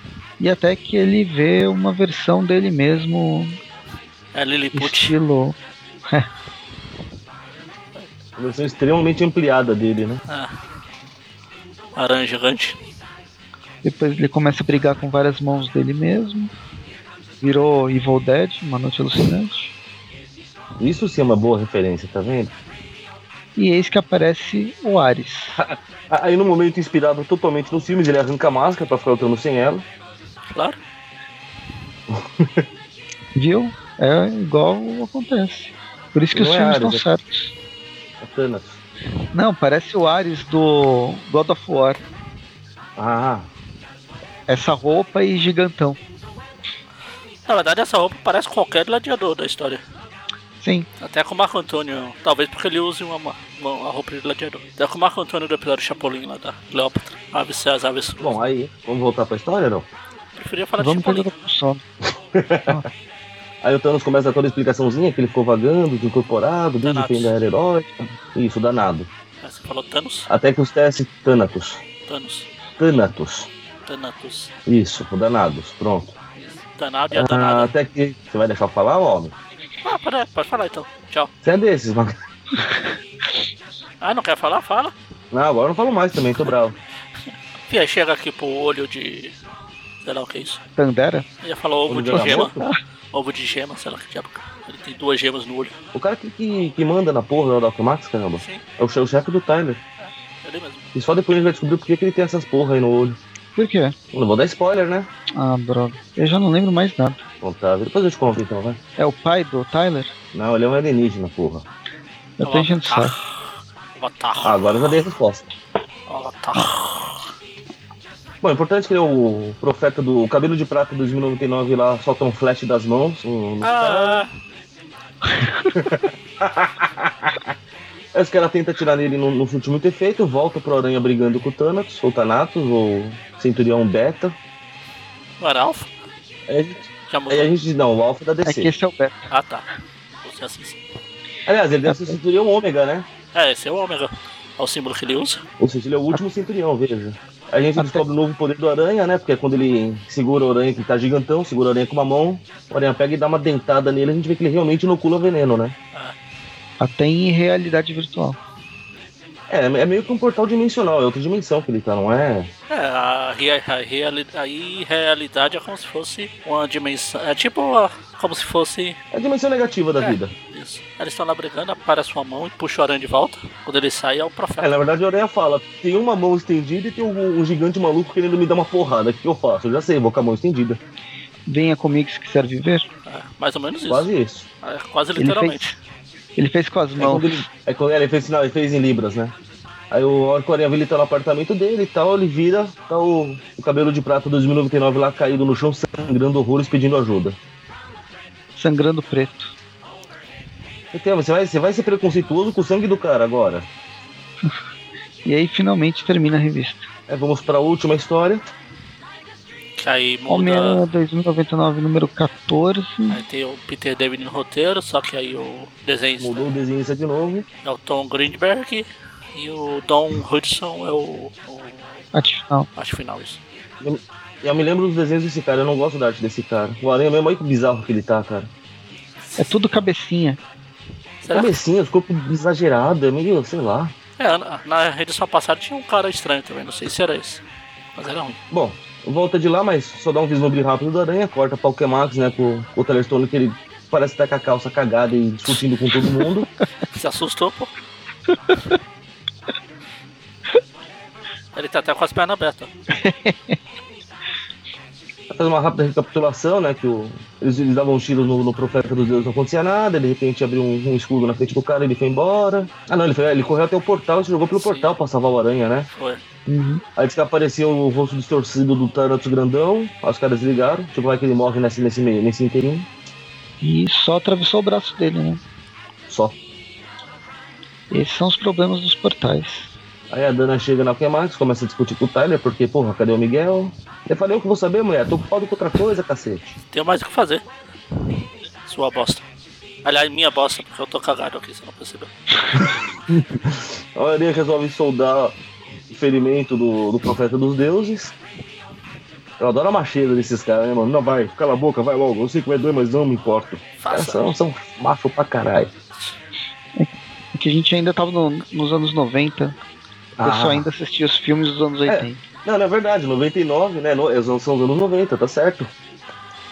S1: E até que ele vê uma versão dele mesmo.
S2: É Lilliput.
S1: Estilo. É.
S3: Uma versão extremamente ampliada dele, né?
S2: É. Aranha gigante.
S1: Depois ele começa a brigar com várias mãos dele mesmo. Virou Evil Dead, uma noite alucinante.
S3: Isso sim é uma boa referência, tá vendo?
S1: E eis que aparece o Ares.
S3: Aí no momento inspirado totalmente nos filmes, ele arranca a máscara pra ficar lutando sem ela.
S2: Claro.
S1: Viu? É igual acontece. Por isso que
S3: Não
S1: os
S3: é
S1: filmes
S3: Ares,
S1: estão
S3: é-
S1: certos.
S3: É Thanos.
S1: Não, parece o Ares do God of War.
S3: Ah,
S1: Essa roupa e gigantão.
S2: Na verdade, essa roupa parece qualquer gladiador da história.
S1: Sim.
S2: Até com o Marco Antônio. Talvez porque ele use uma, uma, uma roupa de gladiador. Até com o Marco Antônio do episódio Chapolin lá da Cleópatra. Aves as aves.
S3: bom, aí, vamos voltar pra história, não?
S2: Preferia falar
S1: Vamos
S2: de Chapolin.
S1: sono.
S3: Aí o Thanos começa toda a explicaçãozinha que ele ficou vagando, desincorporado, desde
S2: Thanatos.
S3: que ainda era herói. Isso, danado.
S2: Você falou Thanos?
S3: Até que os testes Thanatos.
S2: Thanos.
S3: Thanatos.
S2: Thanatos.
S3: Isso, o danados, pronto.
S2: Danado e a
S3: Ah, até que. Você vai deixar eu falar, homem?
S2: Ah, pode, pode falar então. Tchau.
S3: Você é desses, mano.
S2: Ah, não quer falar? Fala.
S3: Não, agora eu não falo mais também, tô bravo.
S2: Fia, chega aqui pro olho de. Sei lá o que é isso.
S1: Tandera?
S2: Ia falar ovo
S3: Olho
S2: de
S3: da
S2: gema. Ovo de gema, sei lá que diabo. Ele tem duas gemas no olho.
S3: O cara que, que, que manda na porra da Alchemax, caramba,
S2: Sim,
S3: é o, che- o chefe do Tyler.
S2: ele mesmo.
S3: E só depois a gente vai descobrir por que, que ele tem essas porra aí no olho.
S1: Por quê?
S3: Não vou dar spoiler, né?
S1: Ah, droga. Eu já não lembro mais nada.
S3: Bom, tá, depois eu te conto então, vai.
S1: É o pai do Tyler?
S3: Não, ele é um alienígena, porra.
S1: Eu tô enchendo o saco.
S2: Avatar.
S3: Ah, agora eu já dei a resposta.
S2: Avatar.
S3: Bom, é importante que o profeta do o cabelo de prata 2099 lá solta um flash das mãos. Um,
S2: Ah,
S3: Aí os caras tentam atirar nele no, no chute muito efeito, volta pro Aranha brigando com o Thanatos, ou Thanatos, ou Centurião Beta.
S2: não era Alpha?
S3: Aí a gente, aí a gente não, o Alpha da
S1: É
S3: DC.
S1: que esse é o Beta.
S2: Ah, tá. Você assiste.
S3: Aliás, ele deve ser o Centurião Ômega, né?
S2: É, esse é o Ômega. É o símbolo que ele usa.
S3: Ou seja, ele é o último Centurião, veja. A gente descobre o novo poder do Aranha, né? Porque é quando ele segura o Aranha, que tá gigantão, segura o Aranha com uma mão, o Aranha pega e dá uma dentada nele, a gente vê que ele realmente inocula veneno, né?
S1: Até em realidade virtual.
S3: É, é meio que um portal dimensional, é outra dimensão que ele tá, não é?
S2: É, a, a, a irrealidade é como se fosse uma dimensão. É tipo a- como se fosse.
S3: É a dimensão negativa da
S2: É.
S3: vida.
S2: Isso. Eles estão lá brigando, aparece uma mão e puxa o aranha de volta. Quando ele sai, é o
S3: É,
S2: profeta.
S3: na verdade o Aranha fala, tem uma mão estendida e tem um, um gigante maluco querendo me dar uma porrada, o que eu faço? Eu já sei, vou com a mão estendida.
S1: Venha comigo se quiser viver.
S2: É, mais ou menos isso.
S3: Quase isso.
S2: É, quase
S1: Ele
S2: literalmente.
S1: Ele fez com as
S3: É
S1: mãos.
S3: quando ele, é quando ele fez, sinal, ele fez em Libras, né? Aí o hora que o Aranha vê ele tá no apartamento dele e tal, ele vira, tá o, o cabelo de prata 2099 lá caído no chão, sangrando horrores, pedindo ajuda.
S1: Sangrando preto.
S3: Então, você vai, você vai ser preconceituoso com o sangue do cara agora.
S1: E aí finalmente termina a revista.
S3: Aí vamos pra última história.
S2: Que aí
S1: Homem-Aranha
S2: muda.
S1: 2099, número 14.
S2: Aí tem o Peter David no roteiro, só que aí o desenho
S3: Mudou o desenhista de novo.
S2: é o Tom Greenberg e o Don Hudson é o, o
S1: Arte final.
S2: acho final isso.
S3: Eu me lembro dos desenhos desse cara, eu não gosto da arte desse cara. O Aranha mesmo, olha que bizarro que ele tá, cara.
S1: É tudo cabecinha.
S2: Será que
S3: Cabecinha, os corpos exagerados, meio, sei lá.
S2: É, na, na edição passada tinha um cara estranho também, não sei se era esse. Mas era ruim.
S3: Bom, volta de lá, mas só dá um vislumbre rápido do Aranha, corta pra Alchemax, né, com, o Telestone que ele parece estar com a calça cagada e discutindo com todo mundo.
S2: Se assustou, pô. Ele tá até com as pernas abertas.
S3: Faz uma rápida recapitulação, né, que o, eles, eles davam um tiro no, no profeta dos deuses, não acontecia nada, de repente abriu um, um escudo na frente do cara, ele foi embora. Ah não, ele, foi, ele correu até o portal e se jogou pelo
S2: Sim.
S3: portal pra salvar o Aranha, né?
S2: Foi.
S3: Aí disse que apareceu o rosto distorcido do Thanatos grandão, aí os caras ligaram, tipo, vai que ele morre nesse, nesse, meio- nesse inteirinho,
S1: E só atravessou o braço dele, né?
S3: só.
S1: Esses são os problemas dos portais.
S3: Aí a Dana chega na Alchemax, começa a discutir com o Tyler, porque, porra, cadê o Miguel? Eu falei, eu que vou saber, mulher, tô ocupado com outra coisa, cacete.
S2: Tenho mais o que fazer. Sua bosta. Aliás, minha bosta, porque eu tô cagado aqui, você não percebeu.
S3: A Aranha resolve soldar o ferimento do, do profeta dos deuses. Eu adoro a macheira desses caras, né, mano? Não, vai, cala a boca, vai logo. Eu sei que vai doer, mas não me importo.
S2: Faça.
S3: são, são macho pra caralho.
S1: É que a gente ainda tava no- nos anos 90. Eu
S3: Ah.
S1: só ainda assistia os filmes dos anos
S3: É.
S1: 80.
S3: Não, não é verdade, 99, né? no- são os anos 90, tá certo.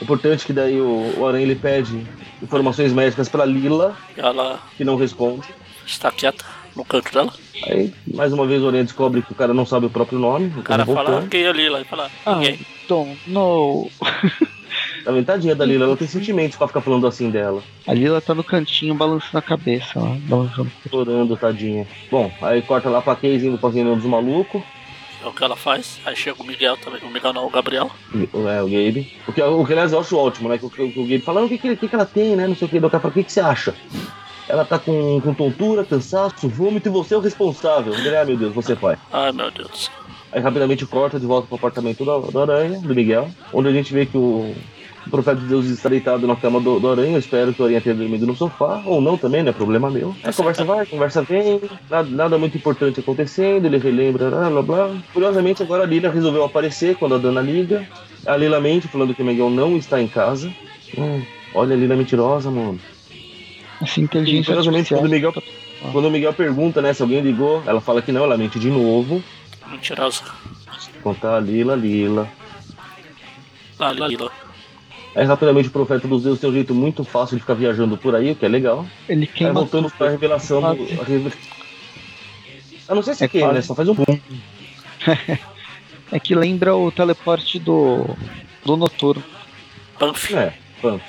S3: Importante que daí o, o Aranha ele pede informações médicas pra Lila,
S2: Ela
S3: que não responde.
S2: está quieta no canto dela.
S3: Aí, mais uma vez, o Oriente descobre que o cara não sabe o próprio nome.
S2: O cara fala, quem é Lila? E fala,
S1: ah, ninguém. Tom, no.
S3: A metadinha da Lila, ela tem sentimentos pra ficar falando assim dela.
S1: A Lila tá no cantinho balançando a cabeça, ó, balançando.
S3: Chorando, tadinha. Bom, aí corta lá pra Casey indo pra reunião dos malucos.
S2: É o que ela faz. Aí chega o Miguel também. O Miguel não, o Gabriel.
S3: É, o Gabe. O que, o que aliás eu acho ótimo, né? Que o, o, o Gabe falando o que, que, que, ela tem, né? Não sei o que. Do cara fala, o que, que você acha? Ela tá com, com tontura, cansaço, vômito e você é o responsável. Ah, meu Deus, você pai.
S2: Ai, meu Deus.
S3: Aí rapidamente corta de volta pro apartamento da, da Aranha, do Miguel, onde a gente vê que o, o profeta de Deus está deitado na cama do, do Aranha. Eu espero que o Aranha tenha dormido no sofá, ou não também, não é problema meu. A conversa vai, a conversa vem, nada, nada, muito importante acontecendo, ele relembra, blá blá blá. Curiosamente, agora a Lila resolveu aparecer quando a Dana liga. A Lila mente, falando que o Miguel não está em casa. Hum, olha a Lila mentirosa, mano.
S1: Assim, inteligência.
S3: curiosamente, quando o, Miguel, quando o Miguel pergunta né, se alguém ligou, ela fala que não, ela mente de novo.
S2: Mentirosa.
S3: Contar a Lila, Lila.
S2: Ah, Lila.
S3: Aí rapidamente o profeta dos deuses tem um jeito muito fácil de ficar viajando por aí, o que é legal.
S1: Ele queima.
S3: Aí voltando para a revelação do. Eu não sei se é queima, né? Só faz um boom.
S1: é que lembra o teleporte do. do Noturno.
S2: Banff.
S3: É, Banff.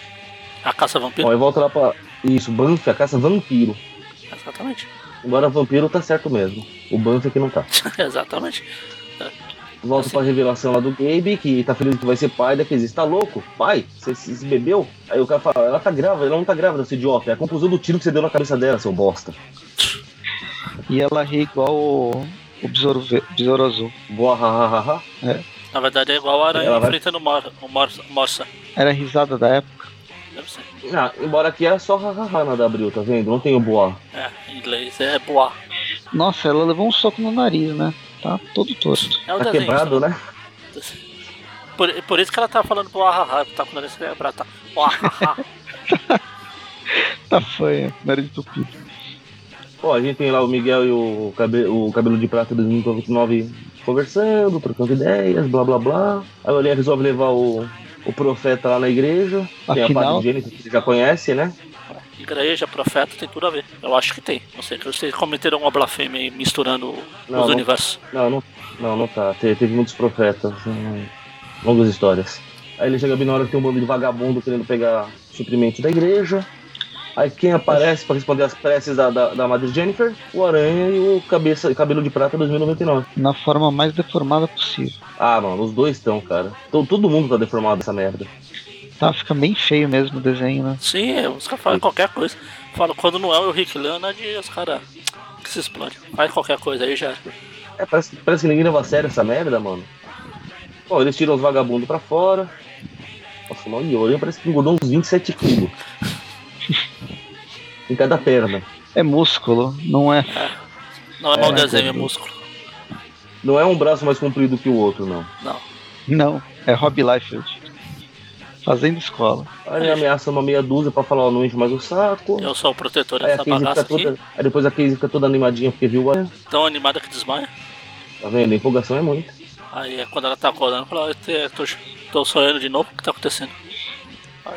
S2: A caça vampiro.
S3: Ó, aí volta lá pra. Isso, Banff, a caça vampiro.
S2: Exatamente.
S3: Agora vampiro tá certo mesmo. O Banff é que não tá.
S2: Exatamente.
S3: Volta assim. pra revelação lá do Gabe, que tá feliz que vai ser pai da Casey. Tá louco? Pai? Você se bebeu? Aí o cara fala, ela tá grávida, ela não tá grávida, seu idiota. É a conclusão do tiro que você deu na cabeça dela, seu bosta.
S1: E ela ri igual o, o besouro, besouro azul.
S3: Boa, hahaha.
S2: É. Na verdade é igual a aranha vai... enfrentando o, mor, o mor, Morsa.
S1: Era a risada da época.
S2: Deve ser.
S3: Ah, embora aqui é só hahaha na W, tá vendo? Não tem o boa.
S2: É, em inglês é boa.
S1: Nossa, ela levou um soco no nariz, né? Tá todo torto.
S2: É um
S3: tá
S2: desenho,
S3: quebrado,
S2: né?
S3: né?
S2: Por, por isso que ela tá falando pro ahaha, tá com o nariz quebrado, tá. Ahaha.
S1: tá foi, nariz entupido.
S3: Ó, a gente tem lá o Miguel e o, cabe, o Cabelo de Prata 2029 conversando, trocando ideias, blá blá blá. Aí o Aranha resolve levar o, o profeta lá na igreja. Afinal... Tem a parte de Gênesis que você já conhece, né?
S2: Igreja, profeta, tem tudo a ver. Eu acho que tem. Não sei, vocês cometeram uma blasfêmia misturando
S3: não,
S2: os
S3: não,
S2: universos.
S3: Não, não, não, não tá. Te, teve muitos profetas. Hum, longas histórias. Aí ele chega bem na hora que tem um bando de vagabundo querendo pegar suprimento da igreja. Aí quem aparece para responder as preces da, da, da Madre Jennifer? O Aranha e o cabeça, Cabelo de Prata 2099.
S1: Na forma mais deformada possível.
S3: Ah, mano, os dois estão, cara. Todo, todo mundo tá deformado dessa merda.
S1: Tá, fica bem feio mesmo o desenho, né?
S2: Sim, é, os caras falam qualquer coisa. Falam, quando não é o Rick Leonard, os caras que se explodem. Faz qualquer coisa aí já.
S3: É, parece, parece que ninguém leva a sério essa merda, mano. Pô, eles tiram os vagabundos pra fora. Nossa, o Olho parece que engordou uns 27 quilos. em cada perna.
S1: É músculo, não é.
S2: é. Não é, é mau desenho, é músculo.
S3: Não é um braço mais comprido que o outro, não.
S2: Não.
S1: Não, é Rob Liefeld. Fazendo escola.
S3: Aí ele ameaça uma meia dúzia pra falar, ó, não enche mais o saco.
S2: Eu sou o protetor dessa bagaça aqui.
S3: Toda... Aí depois a Casey fica toda animadinha porque viu a...
S2: Tão animada que desmaia.
S3: Tá vendo? A empolgação é muito.
S2: Aí é quando ela tá acordando, fala, eu tô, tô sonhando de novo, o que tá acontecendo?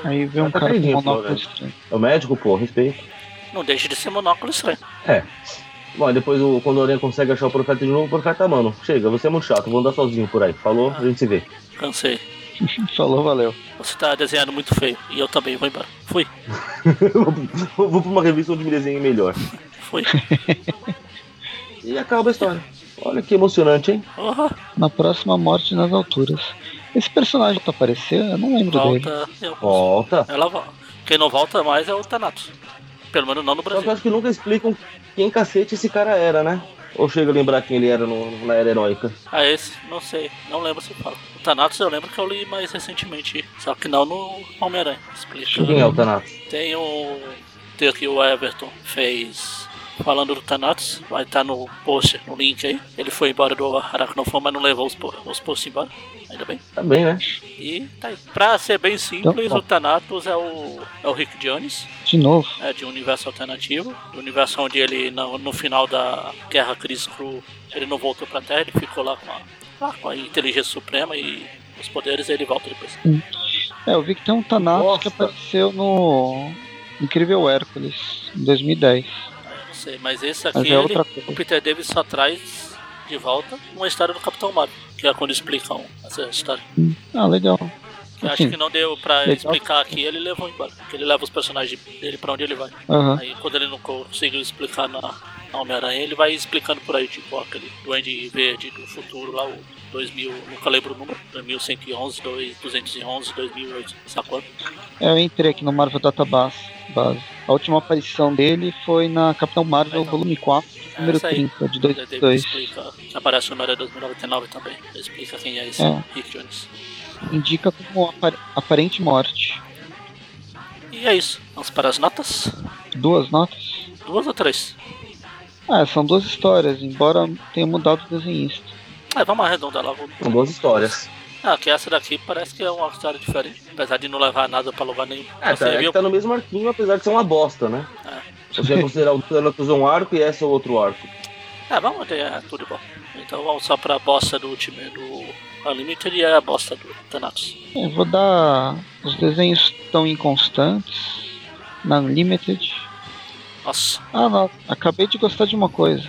S1: Aí vem um tá cara com monóculo estranho.
S3: É o médico, pô, respeito.
S2: Não deixa de ser monóculo estranho.
S3: É. Bom, depois o, quando o Aranha consegue achar o profeta de novo, o profeta, mano, chega, você é muito chato, vou andar sozinho por aí. Falou, ah, a gente se vê.
S2: Cansei.
S1: Falou, valeu.
S2: Você tá desenhando muito feio. E eu também, vou embora. Fui.
S3: vou, vou pra uma revista onde me desenhe melhor.
S2: Fui.
S3: e acaba a história. Olha que emocionante, hein?
S2: Uhum.
S1: Na próxima morte nas alturas. Esse personagem tá aparecendo? Eu não lembro
S2: volta,
S1: dele.
S3: Eu... Volta.
S2: Ela volta. Quem não volta mais é o Thanatos. Pelo menos não no Brasil.
S3: Só que eu acho que nunca explicam quem cacete esse cara era, né? Ou chega a lembrar quem ele era no, na era heróica?
S2: Ah, esse? Não sei. Não lembro se fala. O Thanatos eu lembro que eu li mais recentemente. Só que não no Homem-Aranha. Explica.
S3: Quem é o Thanatos?
S2: Tem o. Tem aqui o Everton. Fez. Falando do Thanatos, vai estar tá no post, no link aí. Ele foi embora do Aracnofone, mas não levou os, os posts embora. Ainda bem.
S3: Tá bem, né?
S2: E tá aí. Pra ser bem simples, então, o Thanatos é o, é o Rick Jones.
S1: De novo.
S2: É, de um universo alternativo. Do universo onde ele, no, no final da Guerra Cris Cru, ele não voltou pra Terra, ele ficou lá com a, com a inteligência suprema e os poderes ele volta depois.
S1: Hum. É, eu vi que tem um Thanatos Nossa. que apareceu no Incrível Hércules, em 2010.
S2: Sei, mas esse aqui, mas é ele, o Peter Davis só traz de volta uma história do Capitão Marvel, que é quando explicam essa história.
S1: Ah, legal.
S2: Acho que não deu pra legal. explicar aqui, ele levou embora. Porque ele leva os personagens dele pra onde ele vai.
S1: Uhum.
S2: Aí quando ele não conseguiu explicar na Homem-Aranha, ele vai explicando por aí, tipo aquele Duende Verde do futuro lá, o 2000, nunca lembro o número, 2111, 211, 2008, sabe quanto?
S1: Eu entrei aqui no Marvel Database. Base. A última aparição dele foi na Capitão Marvel então, Volume 4, número 30, de 2002.
S2: Explica, aparece o número 2099 também, explica quem é esse é. Rick Jones.
S1: Indica como apar aparente morte.
S2: E é isso. Vamos para as notas?
S1: Duas notas?
S2: Duas ou três?
S1: Ah, são duas histórias, embora tenha mudado o desenhista.
S2: É, vamos arredondar logo.
S3: São duas histórias.
S2: Ah, que essa daqui parece que é uma história diferente, apesar de não levar nada pra lugar nenhum.
S3: É, tá, é viu... tá no mesmo arquinho, apesar de ser uma bosta, né? É. Você vai considerar o Thanatos um arco e essa é o outro arco.
S2: É, vamos ter é, tudo bom. Então vamos só pra bosta do time do Unlimited e a bosta do Thanatos.
S1: Eu vou dar. Os desenhos tão inconstantes na Unlimited.
S2: Nossa.
S1: Ah, não. Acabei de gostar de uma coisa.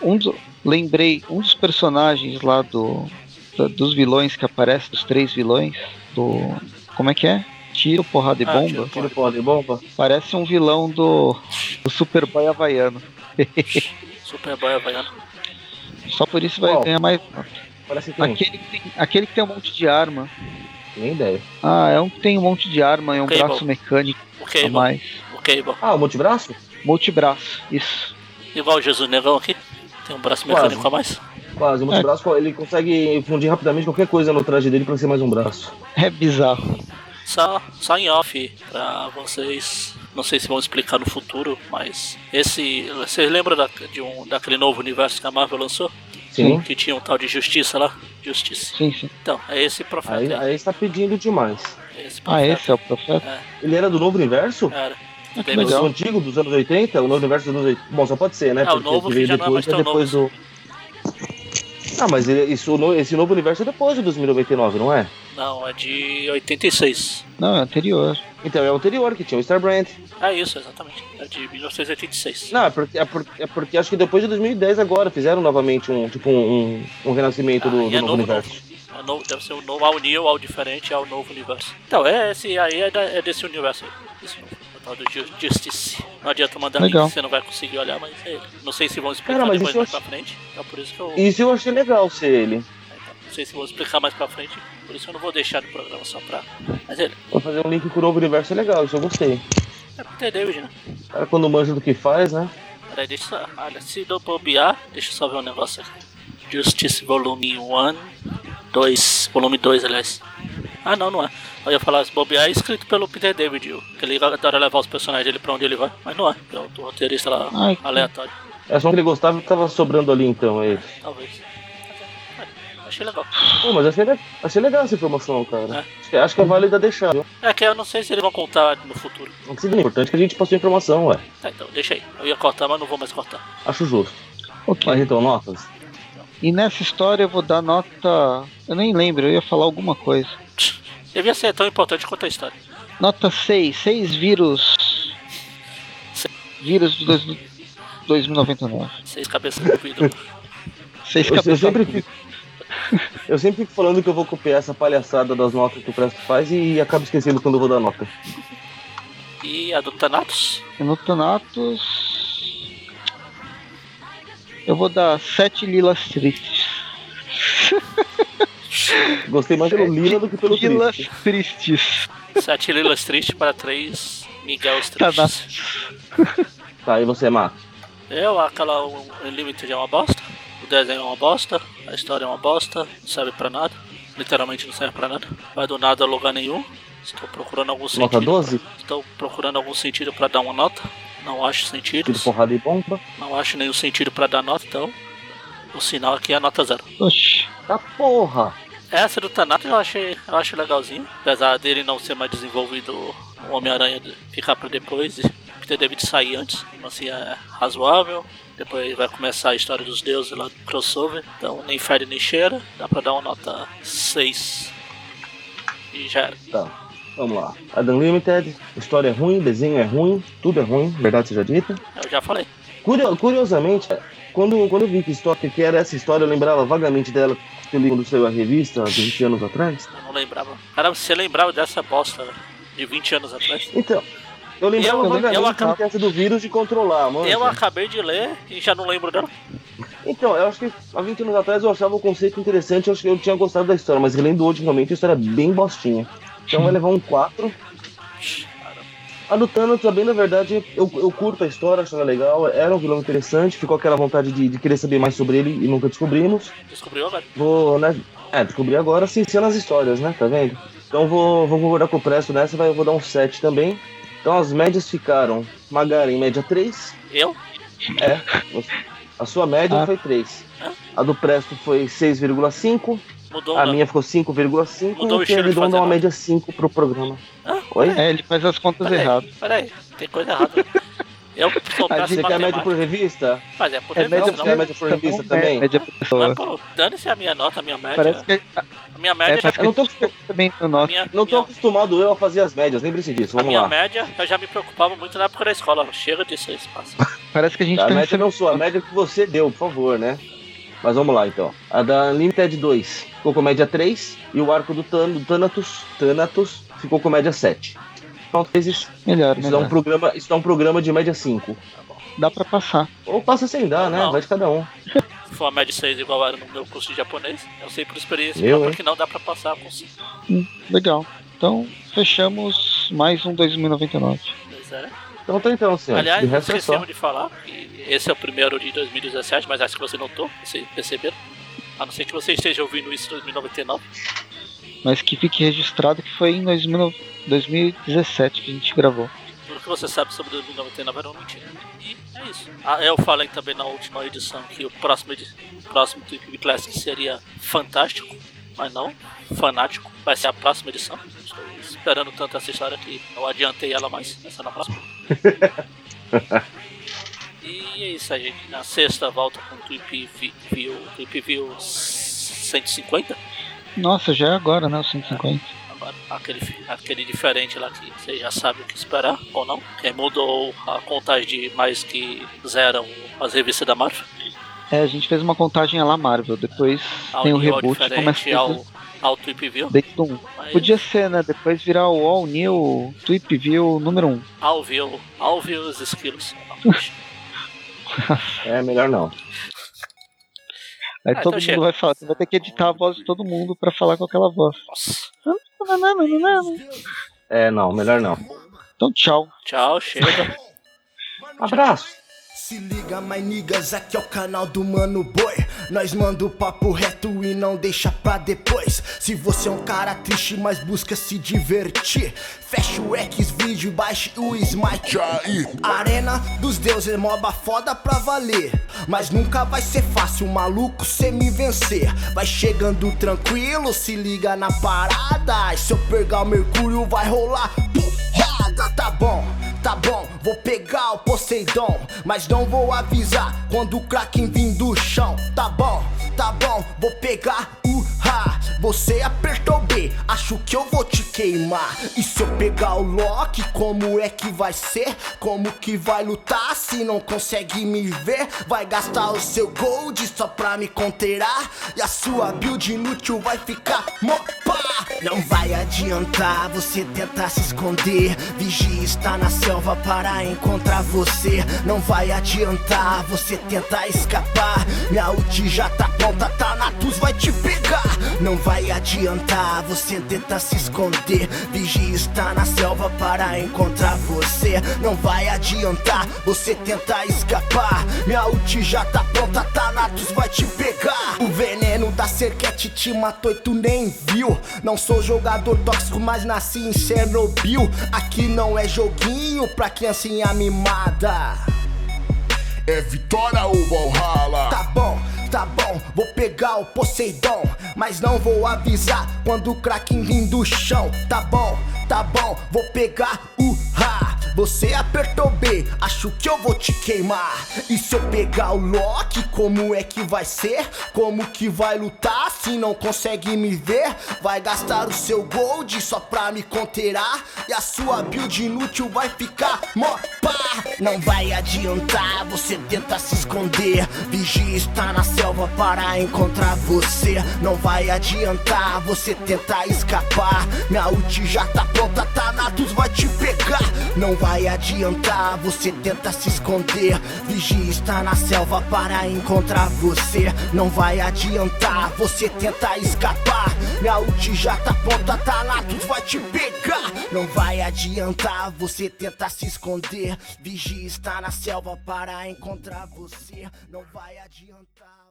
S1: Um do... Lembrei, um dos personagens lá do dos vilões que aparecem, dos três vilões, do. Como é que é? Tiro, porrada e ah, bomba. Tiro,
S3: tiro, porrada e bomba.
S1: Parece um vilão do, do Superboy Havaiano.
S2: Superboy Havaiano.
S1: Só por isso vai ganhar mais.
S3: Parece que
S1: aquele, que tem, aquele que tem um monte de arma.
S3: Nem ideia.
S1: Ah, é um que tem um monte de arma e um Cable. braço mecânico.
S2: O Cable. mais. Cable.
S3: Ah, o multibraço?
S1: Multibraço, isso.
S2: Igual o Jesus Negão aqui. Tem um braço mecânico Quase. a mais.
S3: Quase, o multibraço, é. ele consegue fundir rapidamente qualquer coisa no traje dele pra ser mais um braço.
S1: É bizarro.
S2: Só, só em off, pra vocês. Não sei se vão explicar no futuro, mas esse. Vocês lembram da, de um, daquele novo universo que a Marvel lançou?
S3: Sim.
S2: Que tinha um tal de Justiça lá? Justiça.
S1: Sim, sim.
S2: Então, é esse profeta.
S3: Aí, aí está pedindo demais.
S1: Esse ah, esse é o profeta? É.
S3: Ele era do novo universo?
S2: Era.
S3: Que legal. O antigo dos anos 80? O novo universo dos anos 80? Bom, só pode ser, né?
S2: É, o novo que já depois, não é mais tão depois novo. do
S3: ah, mas isso, esse novo universo é depois de 2099, não é?
S2: Não, é de 86.
S1: Não, é anterior.
S3: Então é o anterior, que tinha o Starbrand.
S2: É isso, exatamente. É de 1986.
S3: Não, é porque, é porque, é porque acho que depois de 2010 agora fizeram novamente um, tipo, um, um renascimento ah, do, do é novo, novo, universo.
S2: Novo. É novo, deve ser o novo, ao new, ao diferente, ao novo universo. Então, é esse aí é, da, é desse universo aí. Esse novo tal do Justice. Não adianta mandar
S1: legal.
S2: link, você não vai conseguir olhar, mas é ele. Não sei se vão explicar Cara, depois mais pra frente. Então por isso que eu.
S3: Isso eu achei legal ser ele.
S2: É, então, não sei se vou explicar mais pra frente, por isso eu não vou deixar no programa só pra. Mas é ele.
S3: Vou fazer um link com o novo universo é legal, isso eu gostei.
S2: É é David, né?
S3: Cara, quando manja do que faz, né?
S2: Peraí, deixa só. Olha, se dou bobear, deixa eu só ver um negócio aqui. Justice Volume 1, 2, volume 2, aliás. Ah, não, não é. Eu ia falar, se bobear é escrito pelo Peter David, que ele adora levar os personagens dele pra onde ele vai. Mas não é, é o roteirista lá Ai, aleatório.
S3: É só que ele gostava e tava sobrando ali então, é isso.
S2: Talvez. Achei legal.
S3: Pô, mas achei, achei legal essa informação, cara. É. Acho, que, que é válida deixar, viu?
S2: É que eu não sei se eles vão contar no futuro.
S3: Não precisa, é importante que a gente passou a informação, ué.
S2: Tá, então, deixa aí. Eu ia cortar, mas não vou mais cortar.
S3: Acho justo. Ok. Mas então, notas?
S1: E nessa história eu vou dar nota. Eu nem lembro, eu ia falar alguma coisa.
S2: Devia ser tão importante quanto a história.
S1: Nota 6, 6 vírus. Vírus de 2099.
S2: 6 cabeças do vidro.
S1: 6 cabeças
S3: eu sempre, fico, eu sempre fico falando que eu vou copiar essa palhaçada das notas que o Presto faz e acabo esquecendo quando eu vou dar nota.
S2: E a do Thanatos?
S1: A do Thanatos. Eu vou dar 7 lilas tristes.
S3: Gostei mais pelo Lila do que pelo
S1: Lilas triste. tristes.
S2: Sete Lilas tristes para três Miguel tristes.
S3: Tá, e você, Mato?
S2: Eu, aquela Unlimited é uma bosta. O desenho é uma bosta. A história é uma bosta. Não serve pra nada. Literalmente não serve pra nada. Vai do nada a lugar nenhum. Estou procurando algum sentido.
S3: Nota 12?
S2: Pra... Estou procurando algum sentido pra dar uma nota. Não acho sentido.
S3: Tiro porrada e bomba.
S2: Não acho nenhum sentido pra dar nota, então. O sinal aqui é a nota zero.
S1: Oxi.
S3: Tá porra!
S2: Essa do Thanatos eu achei, eu acho legalzinho. Apesar dele não ser mais desenvolvido, o Homem-Aranha ficar pra depois e ter devido sair antes. Assim é razoável. Depois vai começar a história dos deuses lá do crossover. Então nem fede nem cheira. Dá pra dar uma nota 6. E já era.
S3: Tá. Vamos lá. Adam Limited, história é ruim, desenho é ruim, tudo é ruim, verdade seja dita.
S2: Eu já falei.
S3: curiosamente, quando, quando eu vi que, história, que era essa história, eu lembrava vagamente dela quando saiu a revista, há 20 anos atrás.
S2: Eu não lembrava. Cara, você lembrava dessa bosta de 20 anos atrás?
S3: Então, eu lembrava eu, vagamente eu acabei... do vírus de controlar, mano.
S2: Eu acabei de ler e já não lembro dela.
S3: Então, eu acho que há 20 anos atrás eu achava o conceito interessante, eu acho que eu tinha gostado da história, mas relendo hoje, realmente, a história é bem bostinha. Então vai levar um 4. A do Thanos também, na verdade, eu, eu curto a história, acho ela legal. Era um vilão interessante, ficou aquela vontade de, de querer saber mais sobre ele e nunca descobrimos.
S2: Descobriu agora?
S3: Vou, né? É, descobri agora, sim, sendo as histórias, né? Tá vendo? Então vou, vou concordar com o Presto nessa, vai, vou dar um 7 também. Então as médias ficaram Magaren, média 3.
S2: Eu?
S3: É. A sua média ah. foi 3. A do Presto foi 6,5. Mudou a minha ficou 5,5 Mudou o estilo ele dá uma média 5 pro programa.
S1: Ah, Oi? É, ele faz as contas
S2: pera
S1: erradas.
S2: Peraí, tem coisa errada. Eu
S3: soltasse Você quer média por revista?
S2: Mas é por é revista,
S3: média, não. média por revista também? Média
S2: por pessoa. Dane-se a minha nota, a minha média. Parece que... A minha média é, já...
S3: Eu não tô, também nota. Minha, não tô minha... acostumado eu a fazer as médias, lembre-se disso, vamos
S2: a minha
S3: lá.
S2: média, eu já me preocupava muito na época da escola. Chega de ser espaço.
S1: Parece que a gente
S3: a tá média não sua, a média que você deu, por favor, né? Mas vamos lá então. A da Limited 2 ficou com média 3 e o arco do, Tan do Thanatos, Thanatos ficou com média 7. Então, vezes.
S1: Melhor,
S3: isso
S1: melhor.
S3: Dá um programa, isso dá um programa de média 5.
S1: Dá pra passar.
S3: Ou passa sem dar, né? Vai de cada um.
S2: Se for a média 6 igual era no meu curso de japonês, eu sei por experiência
S3: eu,
S2: porque não dá pra passar com 5.
S1: Hum, legal. Então, fechamos mais um 2099.
S2: Pois é.
S3: Então tá então, senhor.
S2: Aliás, é esquecemos de falar que esse é o primeiro de 2017, mas acho que você notou, vocês perceberam. A não ser que você esteja ouvindo isso em 2099.
S1: Mas que fique registrado que foi em 2017 que a gente gravou.
S2: Tudo que você sabe sobre 2099 era uma mentira. E é isso. Ah, eu falei também na última edição que o próximo, o próximo Tweep Classic seria fantástico, mas não fanático. Vai ser a próxima edição. Estou esperando tanto essa história que eu adiantei ela mais. Essa na próxima. E é isso aí, gente. Na sexta volta com o Tweep View, Tweep View 150.
S1: Nossa, já é agora, né? O 150.
S2: Agora, aquele, aquele diferente lá que você já sabe o que esperar ou não. Que mudou a contagem de mais que zeram as revistas da Marvel.
S1: É, a gente fez uma contagem lá Marvel, depois
S2: ao
S1: tem o reboot começa
S2: ao, ao Tweep View.
S1: Um. Mas... Podia ser, né? Depois virar o All New Tweep View número 1. Um.
S2: All View, All View os esquilos.
S3: é, melhor não.
S1: Aí ah, todo então mundo vai falar, você vai ter que editar a voz de todo mundo pra falar com aquela voz.
S3: É, não, melhor não.
S1: Então tchau.
S2: Tchau, chega.
S3: Abraço.
S4: Se liga, my niggas, aqui é o canal do Mano Boi. Nós manda o papo reto e não deixa pra depois. Se você é um cara triste, mas busca se divertir, fecha o X vídeo e baixe o Smite aí. Arena dos deuses, moba foda pra valer. Mas nunca vai ser fácil, maluco, cê me vencer. Vai chegando tranquilo, se liga na parada. E se eu pegar o Mercúrio, vai rolar porrada, tá bom tá bom, vou pegar o Poseidon, mas não vou avisar quando o Kraken vir do chão. Tá bom, tá bom, vou pegar o Ra. Você apertou B, acho que eu vou te queimar. E se eu pegar o Loki, como é que vai ser? Como que vai lutar se não consegue me ver? Vai gastar o seu gold só pra me conteirar? E a sua build inútil vai ficar mopa. Não vai adiantar você tentar se esconder. Vigia está na selva para encontrar você. Não vai adiantar você tentar escapar. Minha ult já tá pronta, tá Natus vai te pegar. Não vai adiantar você tentar se esconder. Vigia está na selva para encontrar você. Não vai adiantar você tentar escapar. Minha ult já tá pronta, tá Natus vai te pegar. O veneno da cerquete te matou e tu nem viu. Não sou jogador tóxico, mas nasci em Chernobyl. Aqui não é joguinho pra criancinha mimada. É vitória ou Valhalla? Tá bom, tá bom, vou pegar o Poseidon. Mas não vou avisar quando o Kraken vir do chão. Tá bom, tá bom, vou pegar o. Você apertou B, acho que eu vou te queimar. E se eu pegar o Loki, como é que vai ser? Como que vai lutar se não consegue me ver? Vai gastar o seu gold só pra me conteirar? E a sua build inútil vai ficar mó pá. Não vai adiantar, você tenta se esconder. Vigia está na selva para encontrar você. Não vai adiantar, você tenta escapar. Minha ult já tá pronta, na vai te pegar. Não vai adiantar, você tenta se esconder. Vigia está na selva para encontrar você. Não vai adiantar, você tenta escapar. Minha ult já tá pronta, tá lá, tudo vai te pegar. Não vai adiantar, você tenta se esconder. Vigia está na selva para encontrar você. Não vai adiantar.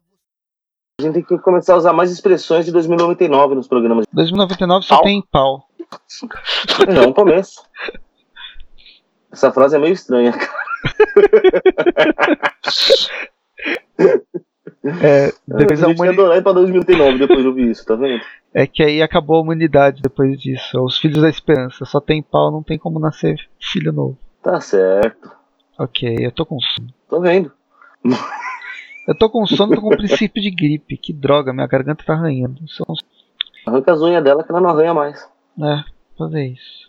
S3: A gente tem que começar a usar mais expressões de 2099 nos programas.
S1: 2099 só pau. tem pau.
S3: É um começo. Essa frase é meio estranha, cara.
S1: É, depois
S3: a, a ia adorar ir pra 2009 depois de ouvir isso, tá vendo?
S1: É que aí acabou a humanidade depois disso. Os filhos da esperança. Só tem pau, não tem como nascer filho novo.
S3: Tá certo.
S1: Ok, eu tô com sono.
S3: Tô vendo.
S1: Eu tô com sono, tô com princípio de gripe. Que droga, minha garganta tá arranhando.
S3: Arranca as unhas dela que ela não arranha mais.
S1: É, fazer isso.